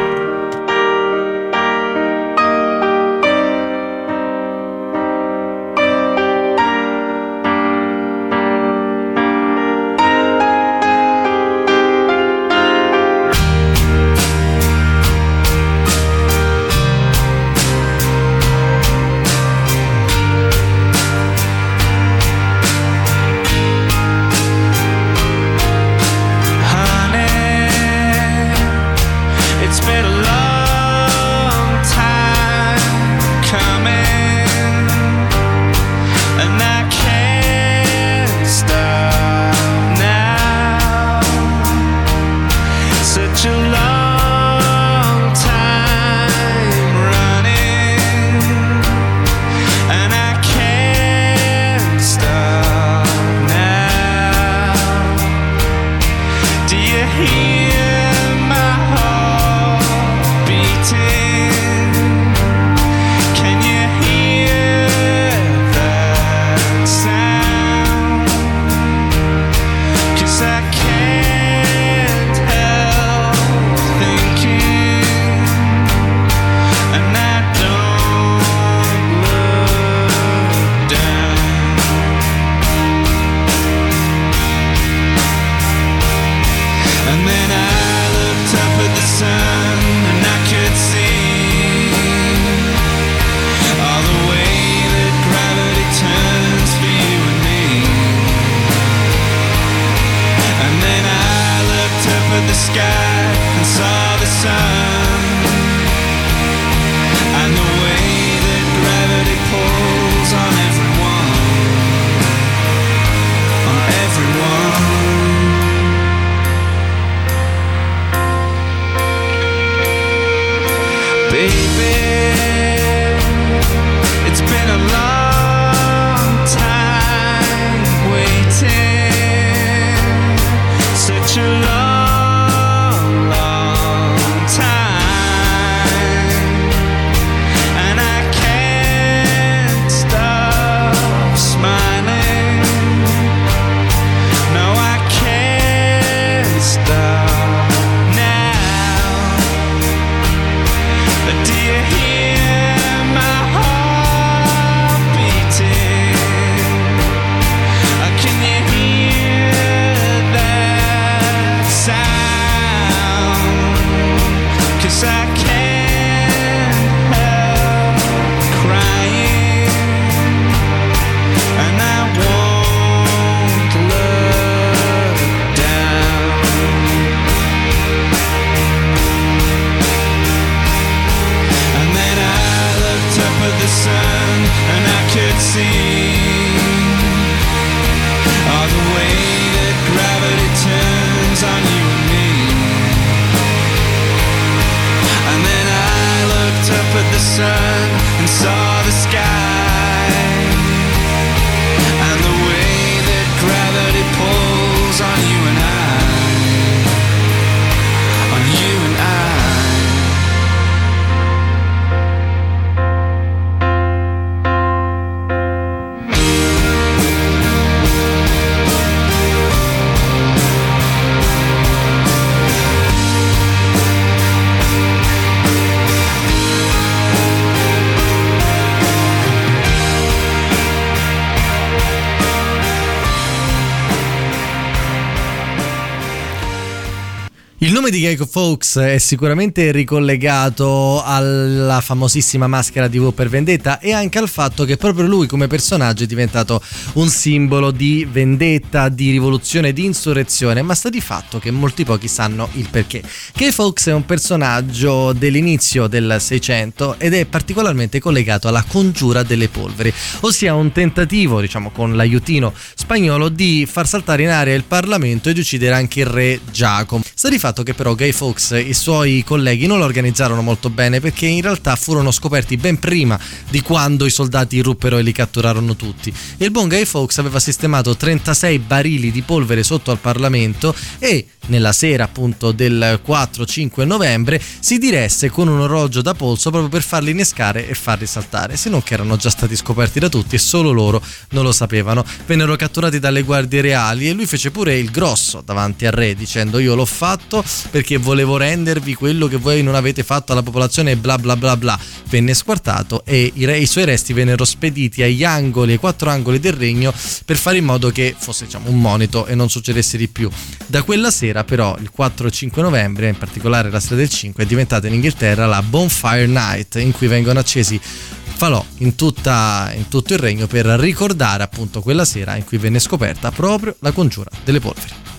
Gay Fawkes è sicuramente ricollegato alla famosissima maschera di V per Vendetta e anche al fatto che proprio lui come personaggio è diventato un simbolo di vendetta, di rivoluzione, di insurrezione, ma sta di fatto che molti pochi sanno il perché. Gay Fawkes è un personaggio dell'inizio del 600 ed è particolarmente collegato alla congiura delle polveri, ossia un tentativo, diciamo con l'aiutino spagnolo, di far saltare in aria il Parlamento e di uccidere anche il re Giacomo. Sta di fatto che però Guy Fawkes e i suoi colleghi non lo organizzarono molto bene perché in realtà furono scoperti ben prima di quando i soldati irruppero e li catturarono tutti. Il buon Guy Fawkes aveva sistemato 36 barili di polvere sotto al Parlamento e nella sera appunto del 4-5 novembre si diresse con un orologio da polso proprio per farli innescare e farli saltare, se non che erano già stati scoperti da tutti e solo loro non lo sapevano. Vennero catturati dalle guardie reali e lui fece pure il grosso davanti al re dicendo io l'ho fatto perché volevo rendervi quello che voi non avete fatto alla popolazione e bla bla bla bla. Venne squartato e i, re, i suoi resti vennero spediti agli angoli, ai quattro angoli del regno per fare in modo che fosse diciamo, un monito e non succedesse di più. Da quella sera però il 4 e 5 novembre, in particolare la sera del 5, è diventata in Inghilterra la Bonfire Night in cui vengono accesi falò in, tutta, in tutto il regno per ricordare appunto quella sera in cui venne scoperta proprio la congiura delle polveri.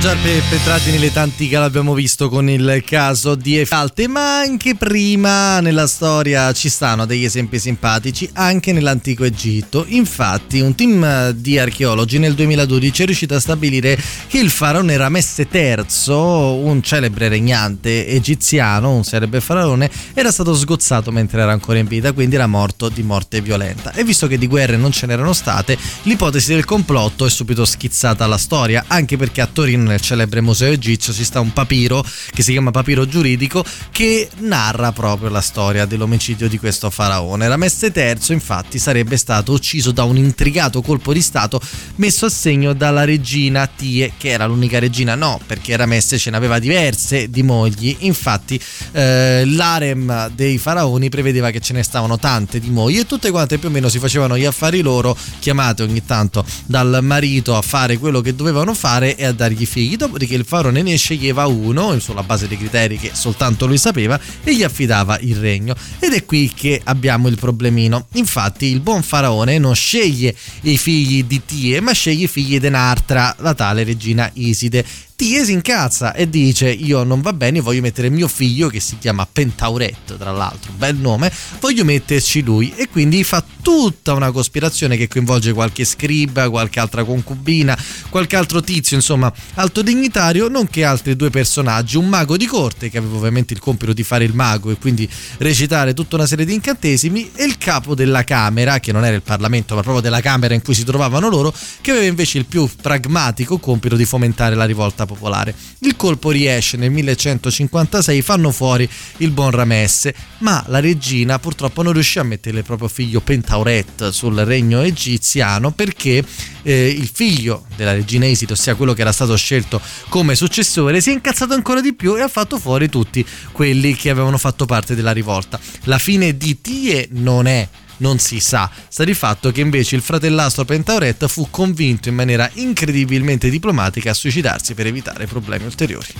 Perpetrati nelle tanti che l'abbiamo visto con il caso di Efalte, ma anche prima nella storia ci stanno degli esempi simpatici, anche nell'antico Egitto. Infatti, un team di archeologi nel 2012 è riuscito a stabilire che il faraone Ramesse III, un celebre regnante egiziano, un celebre faraone, era stato sgozzato mentre era ancora in vita, quindi era morto di morte violenta. E visto che di guerre non ce n'erano state, l'ipotesi del complotto è subito schizzata alla storia, anche perché a Torino nel celebre museo egizio ci sta un papiro che si chiama papiro giuridico che narra proprio la storia dell'omicidio di questo faraone. Ramesse III infatti sarebbe stato ucciso da un intrigato colpo di stato messo a segno dalla regina Tie che era l'unica regina no perché Ramesse ce n'aveva diverse di mogli infatti eh, l'harem dei faraoni prevedeva che ce ne stavano tante di mogli e tutte quante più o meno si facevano gli affari loro chiamate ogni tanto dal marito a fare quello che dovevano fare e a dargli figli. Dopodiché il faraone ne sceglieva uno sulla base dei criteri che soltanto lui sapeva e gli affidava il regno. Ed è qui che abbiamo il problemino. Infatti, il buon faraone non sceglie i figli di Tie, ma sceglie i figli di un'altra, la tale regina Iside. Tie si incazza e dice io non va bene, voglio mettere mio figlio che si chiama Pentauret, tra l'altro, bel nome, voglio metterci lui e quindi fa tutta una cospirazione che coinvolge qualche scriba, qualche altra concubina, qualche altro tizio, insomma, alto dignitario, nonché altri due personaggi, un mago di corte che aveva ovviamente il compito di fare il mago e quindi recitare tutta una serie di incantesimi e il capo della camera, che non era il Parlamento, ma proprio della camera in cui si trovavano loro, che aveva invece il più pragmatico compito di fomentare la rivolta popolare. Il colpo riesce nel 1156, fanno fuori il buon Ramesse, ma la regina purtroppo non riuscì a mettere il proprio figlio Pentauret sul regno egiziano perché eh, il figlio della regina Iside, ossia quello che era stato scelto come successore, si è incazzato ancora di più e ha fatto fuori tutti quelli che avevano fatto parte della rivolta. La fine di Tie non è non si sa. Sta di fatto che invece il fratellastro Pentauret fu convinto in maniera incredibilmente diplomatica a suicidarsi per evitare problemi ulteriori.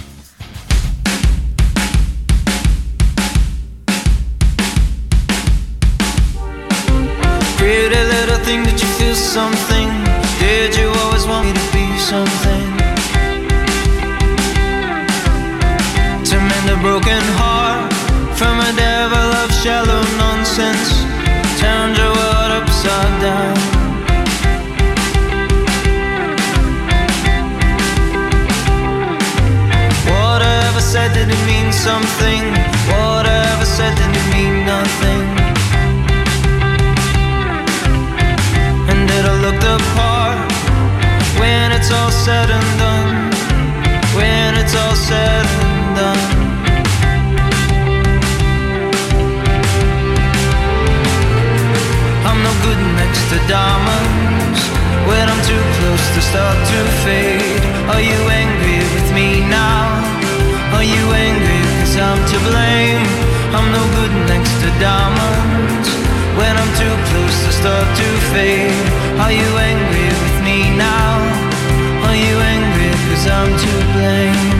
Pretty little thing, did you feel something? Did you always want me to be something? To mend a broken heart from a devil of shallow nonsense, something? Whatever said, did it mean nothing? And did I look the part when it's all said and done? When it's all said and done. I'm no good next to diamonds when I'm too close to start to fade. Are you angry cause I'm to blame? I'm no good next to diamonds when I'm too close to start to fade. Are you angry with me now? Are you angry cause I'm to blame?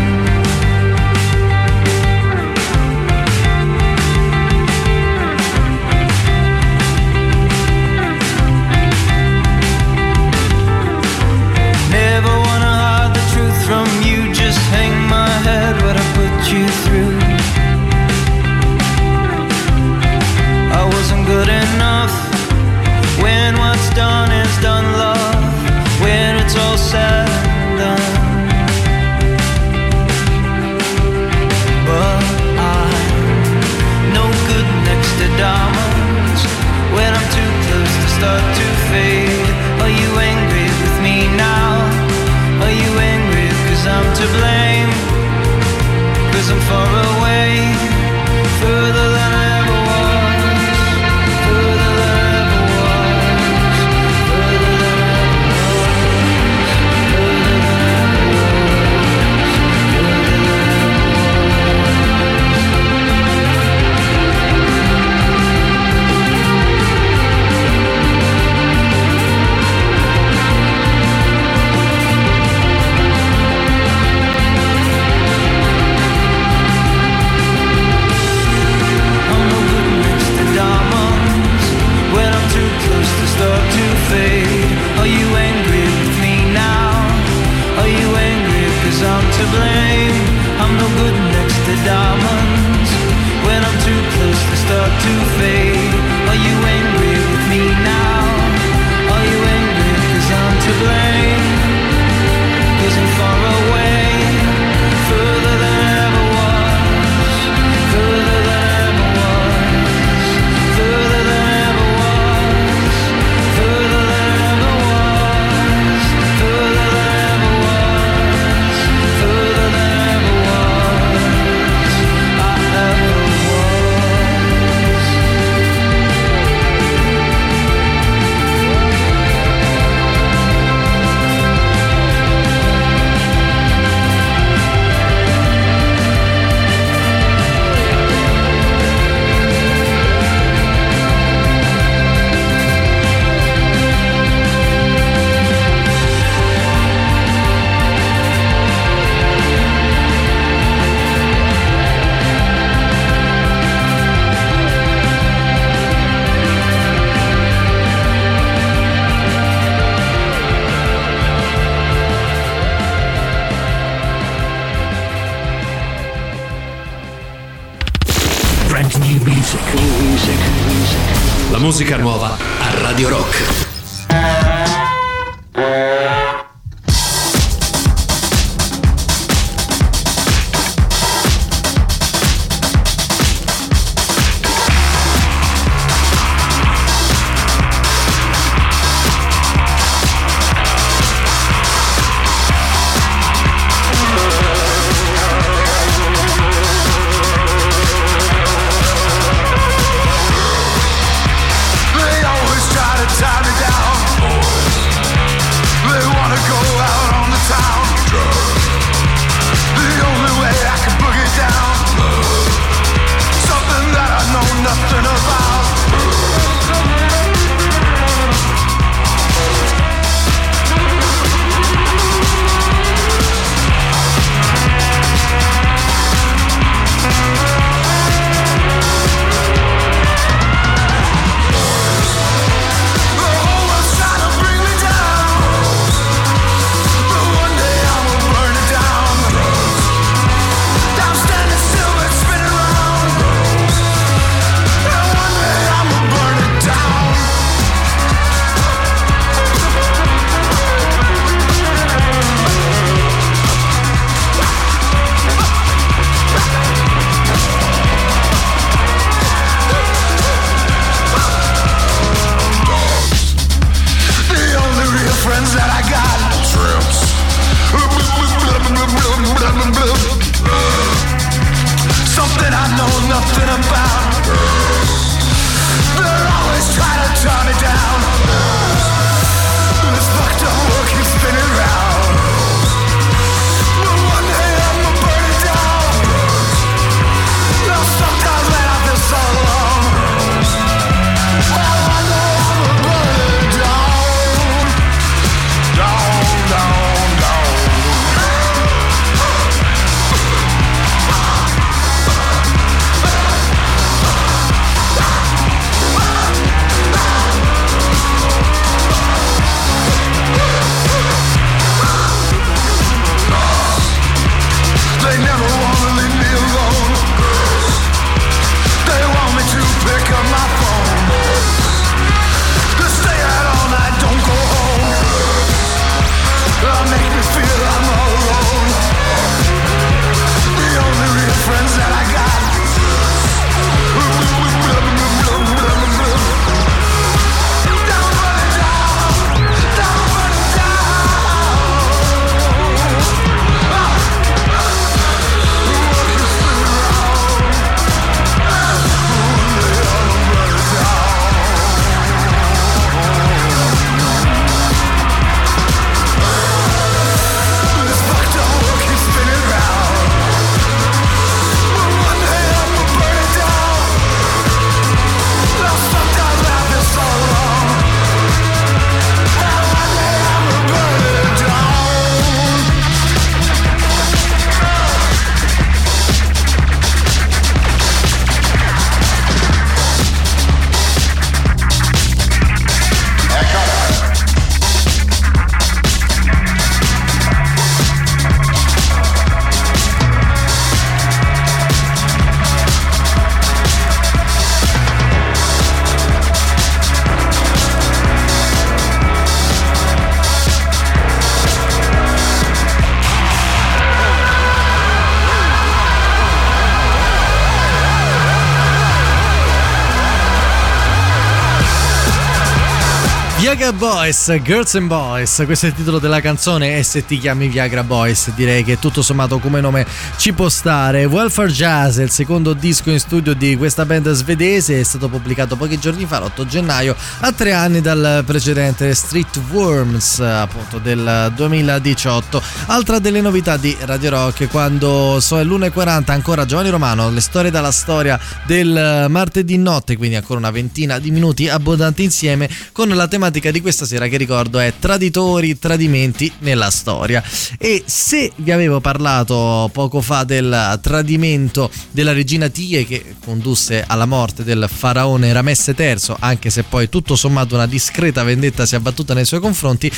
like a Boys, Girls and Boys, questo è il titolo della canzone e se ti chiami Viagra Boys direi che tutto sommato come nome ci può stare. Welfare Jazz, il secondo disco in studio di questa band svedese, è stato pubblicato pochi giorni fa, l'8 gennaio, a tre anni dal precedente Street Worms appunto del 2018. Altra delle novità di Radio Rock quando so è l'1.40 ancora Giovanni Romano, le storie dalla storia del martedì notte, quindi ancora una ventina di minuti abbondanti insieme con la tematica di questo questa sera che ricordo è traditori, tradimenti nella storia. E se vi avevo parlato poco fa del tradimento della regina Tie che condusse alla morte del faraone Ramesse III, anche se poi tutto sommato una discreta vendetta si è abbattuta nei suoi confronti,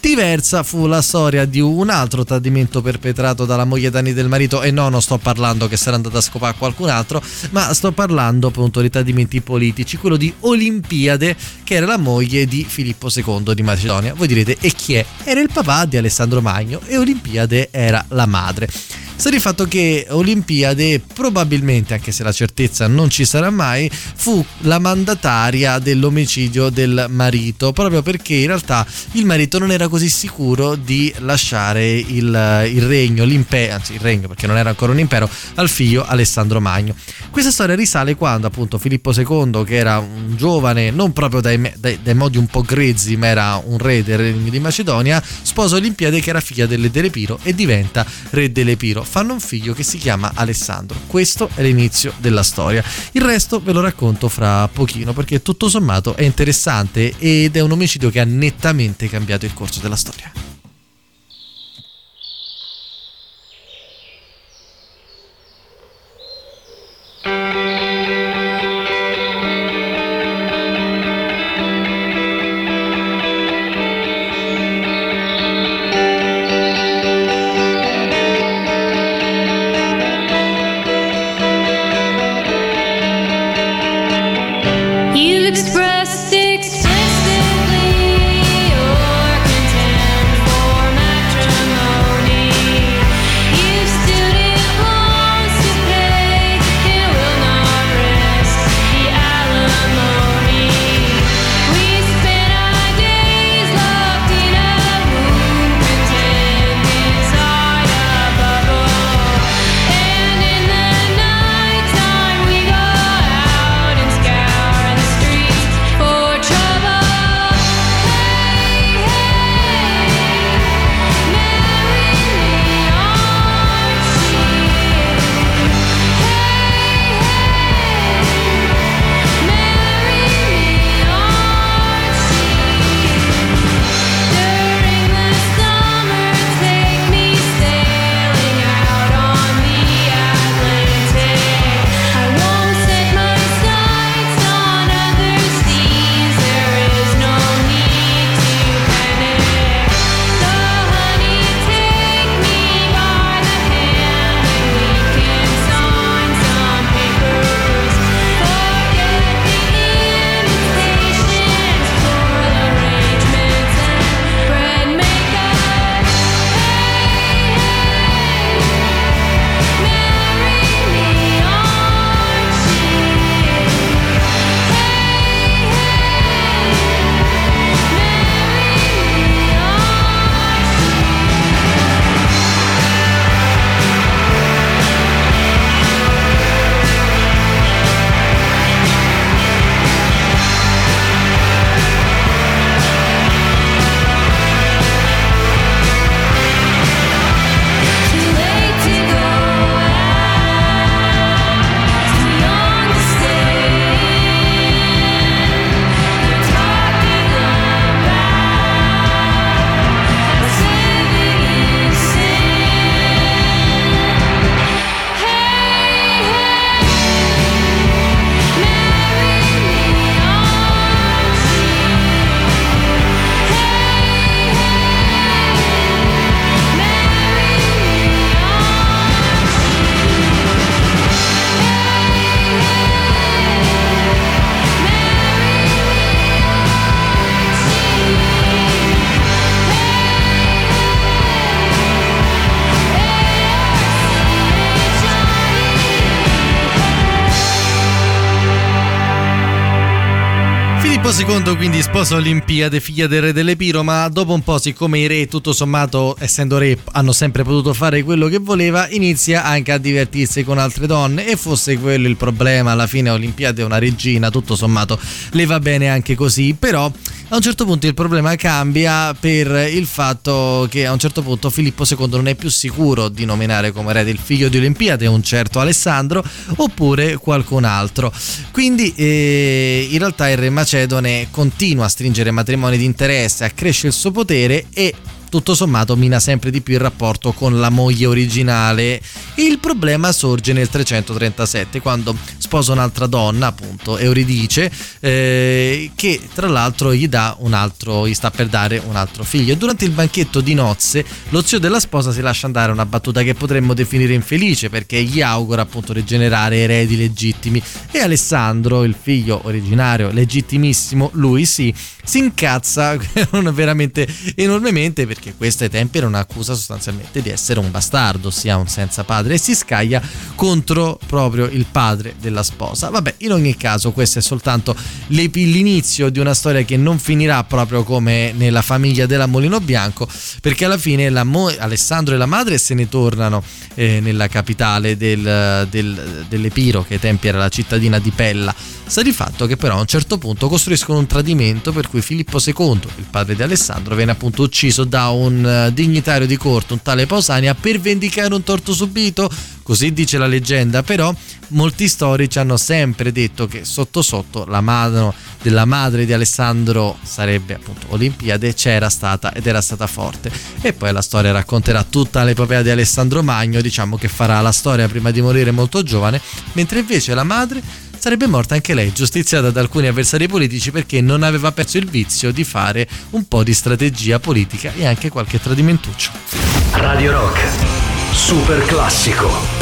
diversa fu la storia di un altro tradimento perpetrato dalla moglie Dani del marito e no, non sto parlando che sarà andata a scopare qualcun altro, ma sto parlando appunto di tradimenti politici, quello di Olimpiade che era la moglie di Filippo II di Macedonia. Voi direte e chi è? Era il papà di Alessandro Magno e Olimpiade era la madre. Sta di fatto che Olimpiade probabilmente, anche se la certezza non ci sarà mai, fu la mandataria dell'omicidio del marito, proprio perché in realtà il marito non era così sicuro di lasciare il, il regno, l'impero, anzi il regno perché non era ancora un impero, al figlio Alessandro Magno. Questa storia risale quando appunto Filippo II, che era un giovane, non proprio dai, dai, dai modi un po' grezzi, ma era un re del regno di Macedonia, sposa Olimpiade che era figlia delle dell'Epiro e diventa re dell'Epiro fanno un figlio che si chiama Alessandro. Questo è l'inizio della storia. Il resto ve lo racconto fra pochino perché tutto sommato è interessante ed è un omicidio che ha nettamente cambiato il corso della storia. Filippo II quindi sposa Olimpiade, figlia del re dell'Epiro, ma dopo un po', siccome i re, tutto sommato, essendo re, hanno sempre potuto fare quello che voleva, inizia anche a divertirsi con altre donne. E fosse quello il problema, alla fine Olimpiade è una regina, tutto sommato le va bene anche così, però A un certo punto il problema cambia per il fatto che a un certo punto Filippo II non è più sicuro di nominare come re del figlio di Olimpiade un certo Alessandro oppure qualcun altro. Quindi eh, in realtà il re Macedone continua a stringere matrimoni di interesse, accresce il suo potere e tutto sommato mina sempre di più il rapporto con la moglie originale. Il problema sorge nel 337 quando sposa un'altra donna, appunto Euridice, eh, che tra l'altro gli dà un altro, gli sta per dare un altro figlio. E durante il banchetto di nozze, lo zio della sposa si lascia andare una battuta che potremmo definire infelice perché gli augura appunto di generare eredi legittimi. E Alessandro, il figlio originario, legittimissimo, lui sì, si incazza veramente enormemente perché questa ai tempi era un'accusa sostanzialmente di essere un bastardo, ossia un senza padre, e si scaglia contro proprio il padre della sposa. Vabbè, in ogni caso questo è soltanto l'inizio di una storia che non finirà proprio come nella famiglia della Molino Bianco, perché alla fine mo- Alessandro e la madre se ne tornano eh, nella capitale del, del- dell'Epiro, che ai tempi era la cittadina di Pella. Sta di fatto che però a un certo punto costruiscono un tradimento per cui Filippo II, il padre di Alessandro, viene appunto ucciso da un eh, dignitario di corte, un tale Pausania, per vendicare un torto subito. Così dice la leggenda, però molti storici hanno sempre detto che sotto sotto la mano della madre di Alessandro sarebbe appunto Olimpiade, c'era stata ed era stata forte. E poi la storia racconterà tutta l'epopea di Alessandro Magno, diciamo che farà la storia prima di morire molto giovane, mentre invece la madre sarebbe morta anche lei, giustiziata da alcuni avversari politici perché non aveva perso il vizio di fare un po' di strategia politica e anche qualche tradimentuccio. Radio Rock, super classico.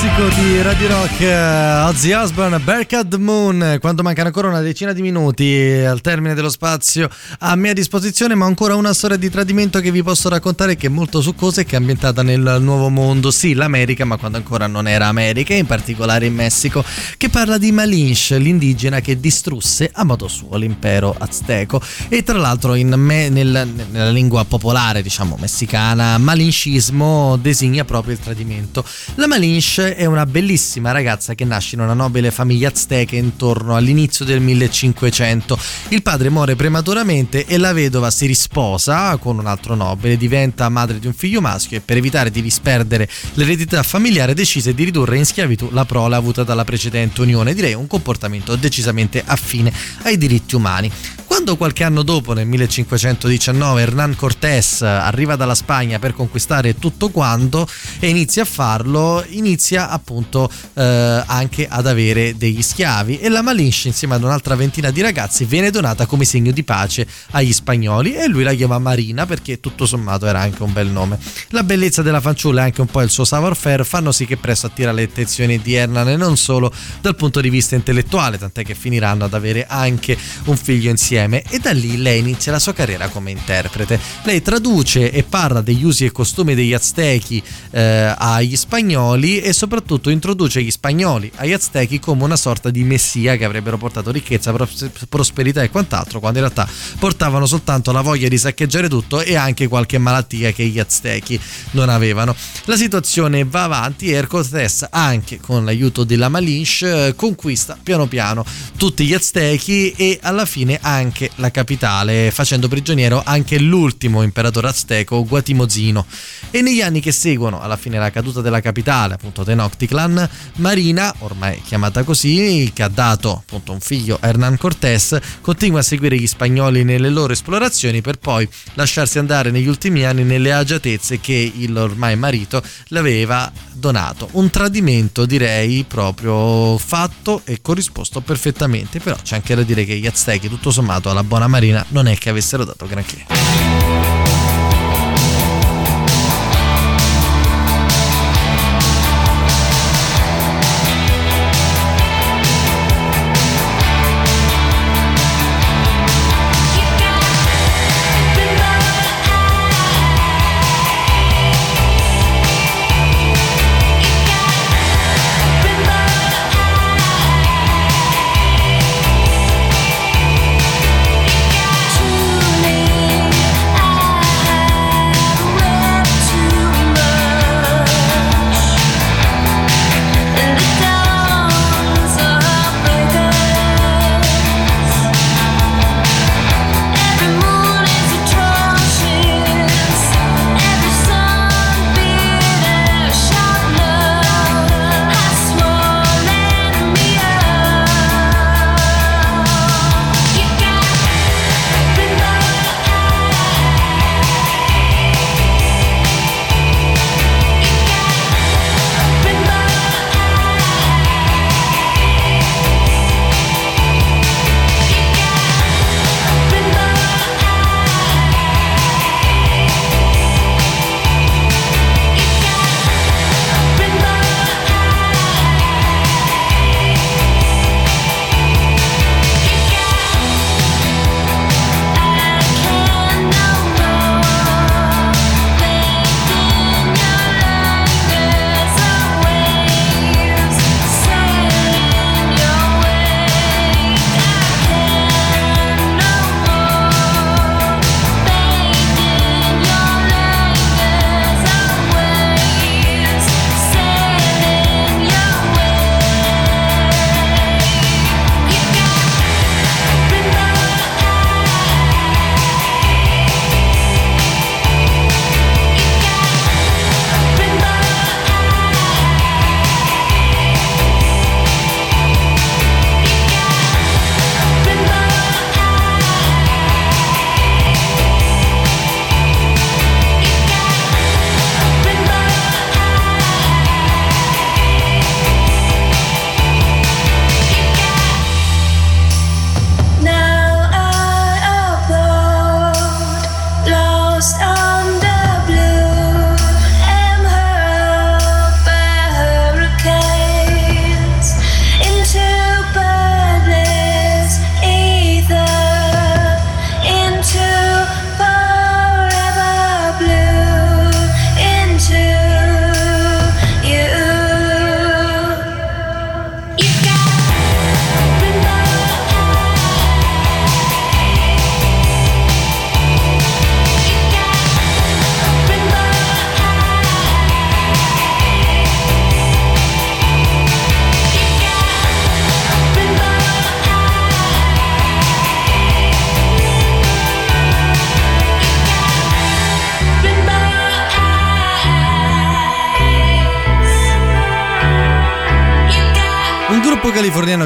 Classico di Radio Rock, eh, Ozzy Osbourne, the Moon, quando mancano ancora una decina di minuti al termine dello spazio a mia disposizione, ma ancora una storia di tradimento che vi posso raccontare che è molto succosa e che è ambientata nel nuovo mondo, sì l'America, ma quando ancora non era America, in particolare in Messico, che parla di Malinche, l'indigena che distrusse a modo suo l'impero azteco e tra l'altro me- nel- nella lingua popolare, diciamo messicana, malincismo designa proprio il tradimento. La Malinche è una bellissima ragazza che nasce in una nobile famiglia azteca intorno all'inizio del 1500. Il padre muore prematuramente e la vedova si risposa con un altro nobile, diventa madre di un figlio maschio e per evitare di disperdere l'eredità familiare decise di ridurre in schiavitù la prole avuta dalla precedente unione. Direi un comportamento decisamente affine ai diritti umani. Quando qualche anno dopo, nel 1519, Hernán Cortés arriva dalla Spagna per conquistare tutto quanto e inizia a farlo, inizia appunto eh, anche ad avere degli schiavi e la Malinche insieme ad un'altra ventina di ragazzi viene donata come segno di pace agli spagnoli e lui la chiama Marina perché tutto sommato era anche un bel nome. La bellezza della fanciulla e anche un po' il suo savoir-faire fanno sì che presto attira le attenzioni di Hernán e non solo dal punto di vista intellettuale, tant'è che finiranno ad avere anche un figlio insieme e da lì lei inizia la sua carriera come interprete. Lei traduce e parla degli usi e costumi degli aztechi eh, agli spagnoli e soprattutto introduce gli spagnoli agli aztechi come una sorta di messia che avrebbero portato ricchezza, pros- prosperità e quant'altro, quando in realtà portavano soltanto la voglia di saccheggiare tutto e anche qualche malattia che gli aztechi non avevano. La situazione va avanti e Cortés anche con l'aiuto della Malinche conquista piano piano tutti gli aztechi e alla fine anche la capitale facendo prigioniero anche l'ultimo imperatore azteco Guatimozino e negli anni che seguono alla fine la caduta della capitale appunto Tenochtitlan Marina ormai chiamata così che ha dato appunto un figlio Hernán Cortés continua a seguire gli spagnoli nelle loro esplorazioni per poi lasciarsi andare negli ultimi anni nelle agiatezze che il ormai marito le aveva donato. Un tradimento direi proprio fatto e corrisposto perfettamente. Però c'è anche da dire che gli aztechi tutto sommato alla buona marina non è che avessero dato granché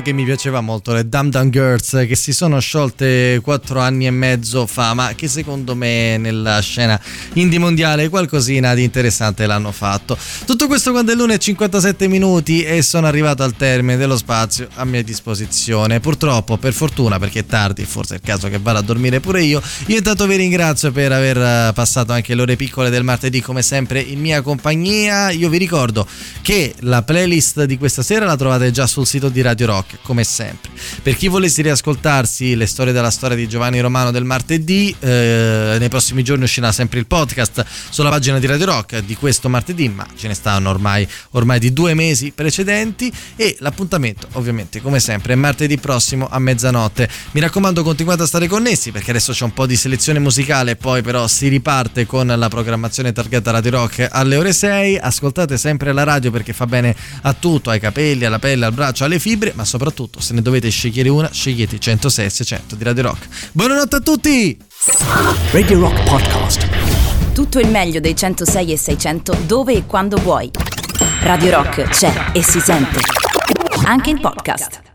che mi piaceva molto, le Dum Dum Girls, che si sono sciolte quattro anni e mezzo fa, ma che secondo me nella scena indie mondiale qualcosina di interessante l'hanno fatto. Tutto questo quando è l'1 e 57 minuti e sono arrivato al termine dello spazio a mia disposizione. Purtroppo, per fortuna, perché è tardi, forse è il caso che vada a dormire pure io, io intanto vi ringrazio per aver eh, passato anche le ore piccole del martedì come sempre in mia compagnia. Io vi ricordo che la playlist di questa sera la trovate già sul sito di Radio Rock, come sempre. Per chi volesse riascoltarsi le storie della storia di Giovanni Romano del martedì, eh, nei prossimi giorni uscirà sempre il podcast sulla pagina di Radio Rock di questo martedì, ma ce ne stanno ormai, ormai di due mesi precedenti e l'appuntamento ovviamente come sempre è martedì prossimo a mezzanotte. Mi raccomando continuate a stare connessi perché adesso c'è un po' di selezione musicale, poi però si riparte con la programmazione targata Radio Rock alle ore 6. Ascoltate sempre la radio perché fa bene a tutto, ai capelli, alla pelle, al braccio, alle fibre, ma soprattutto se ne dovete scegliere una, scegliete 106 600 di Radio Rock. Buonanotte a tutti! Radio Rock Podcast. Tutto il meglio dei 106 e 600 dove e quando vuoi. Radio Rock c'è e si sente. Anche in podcast.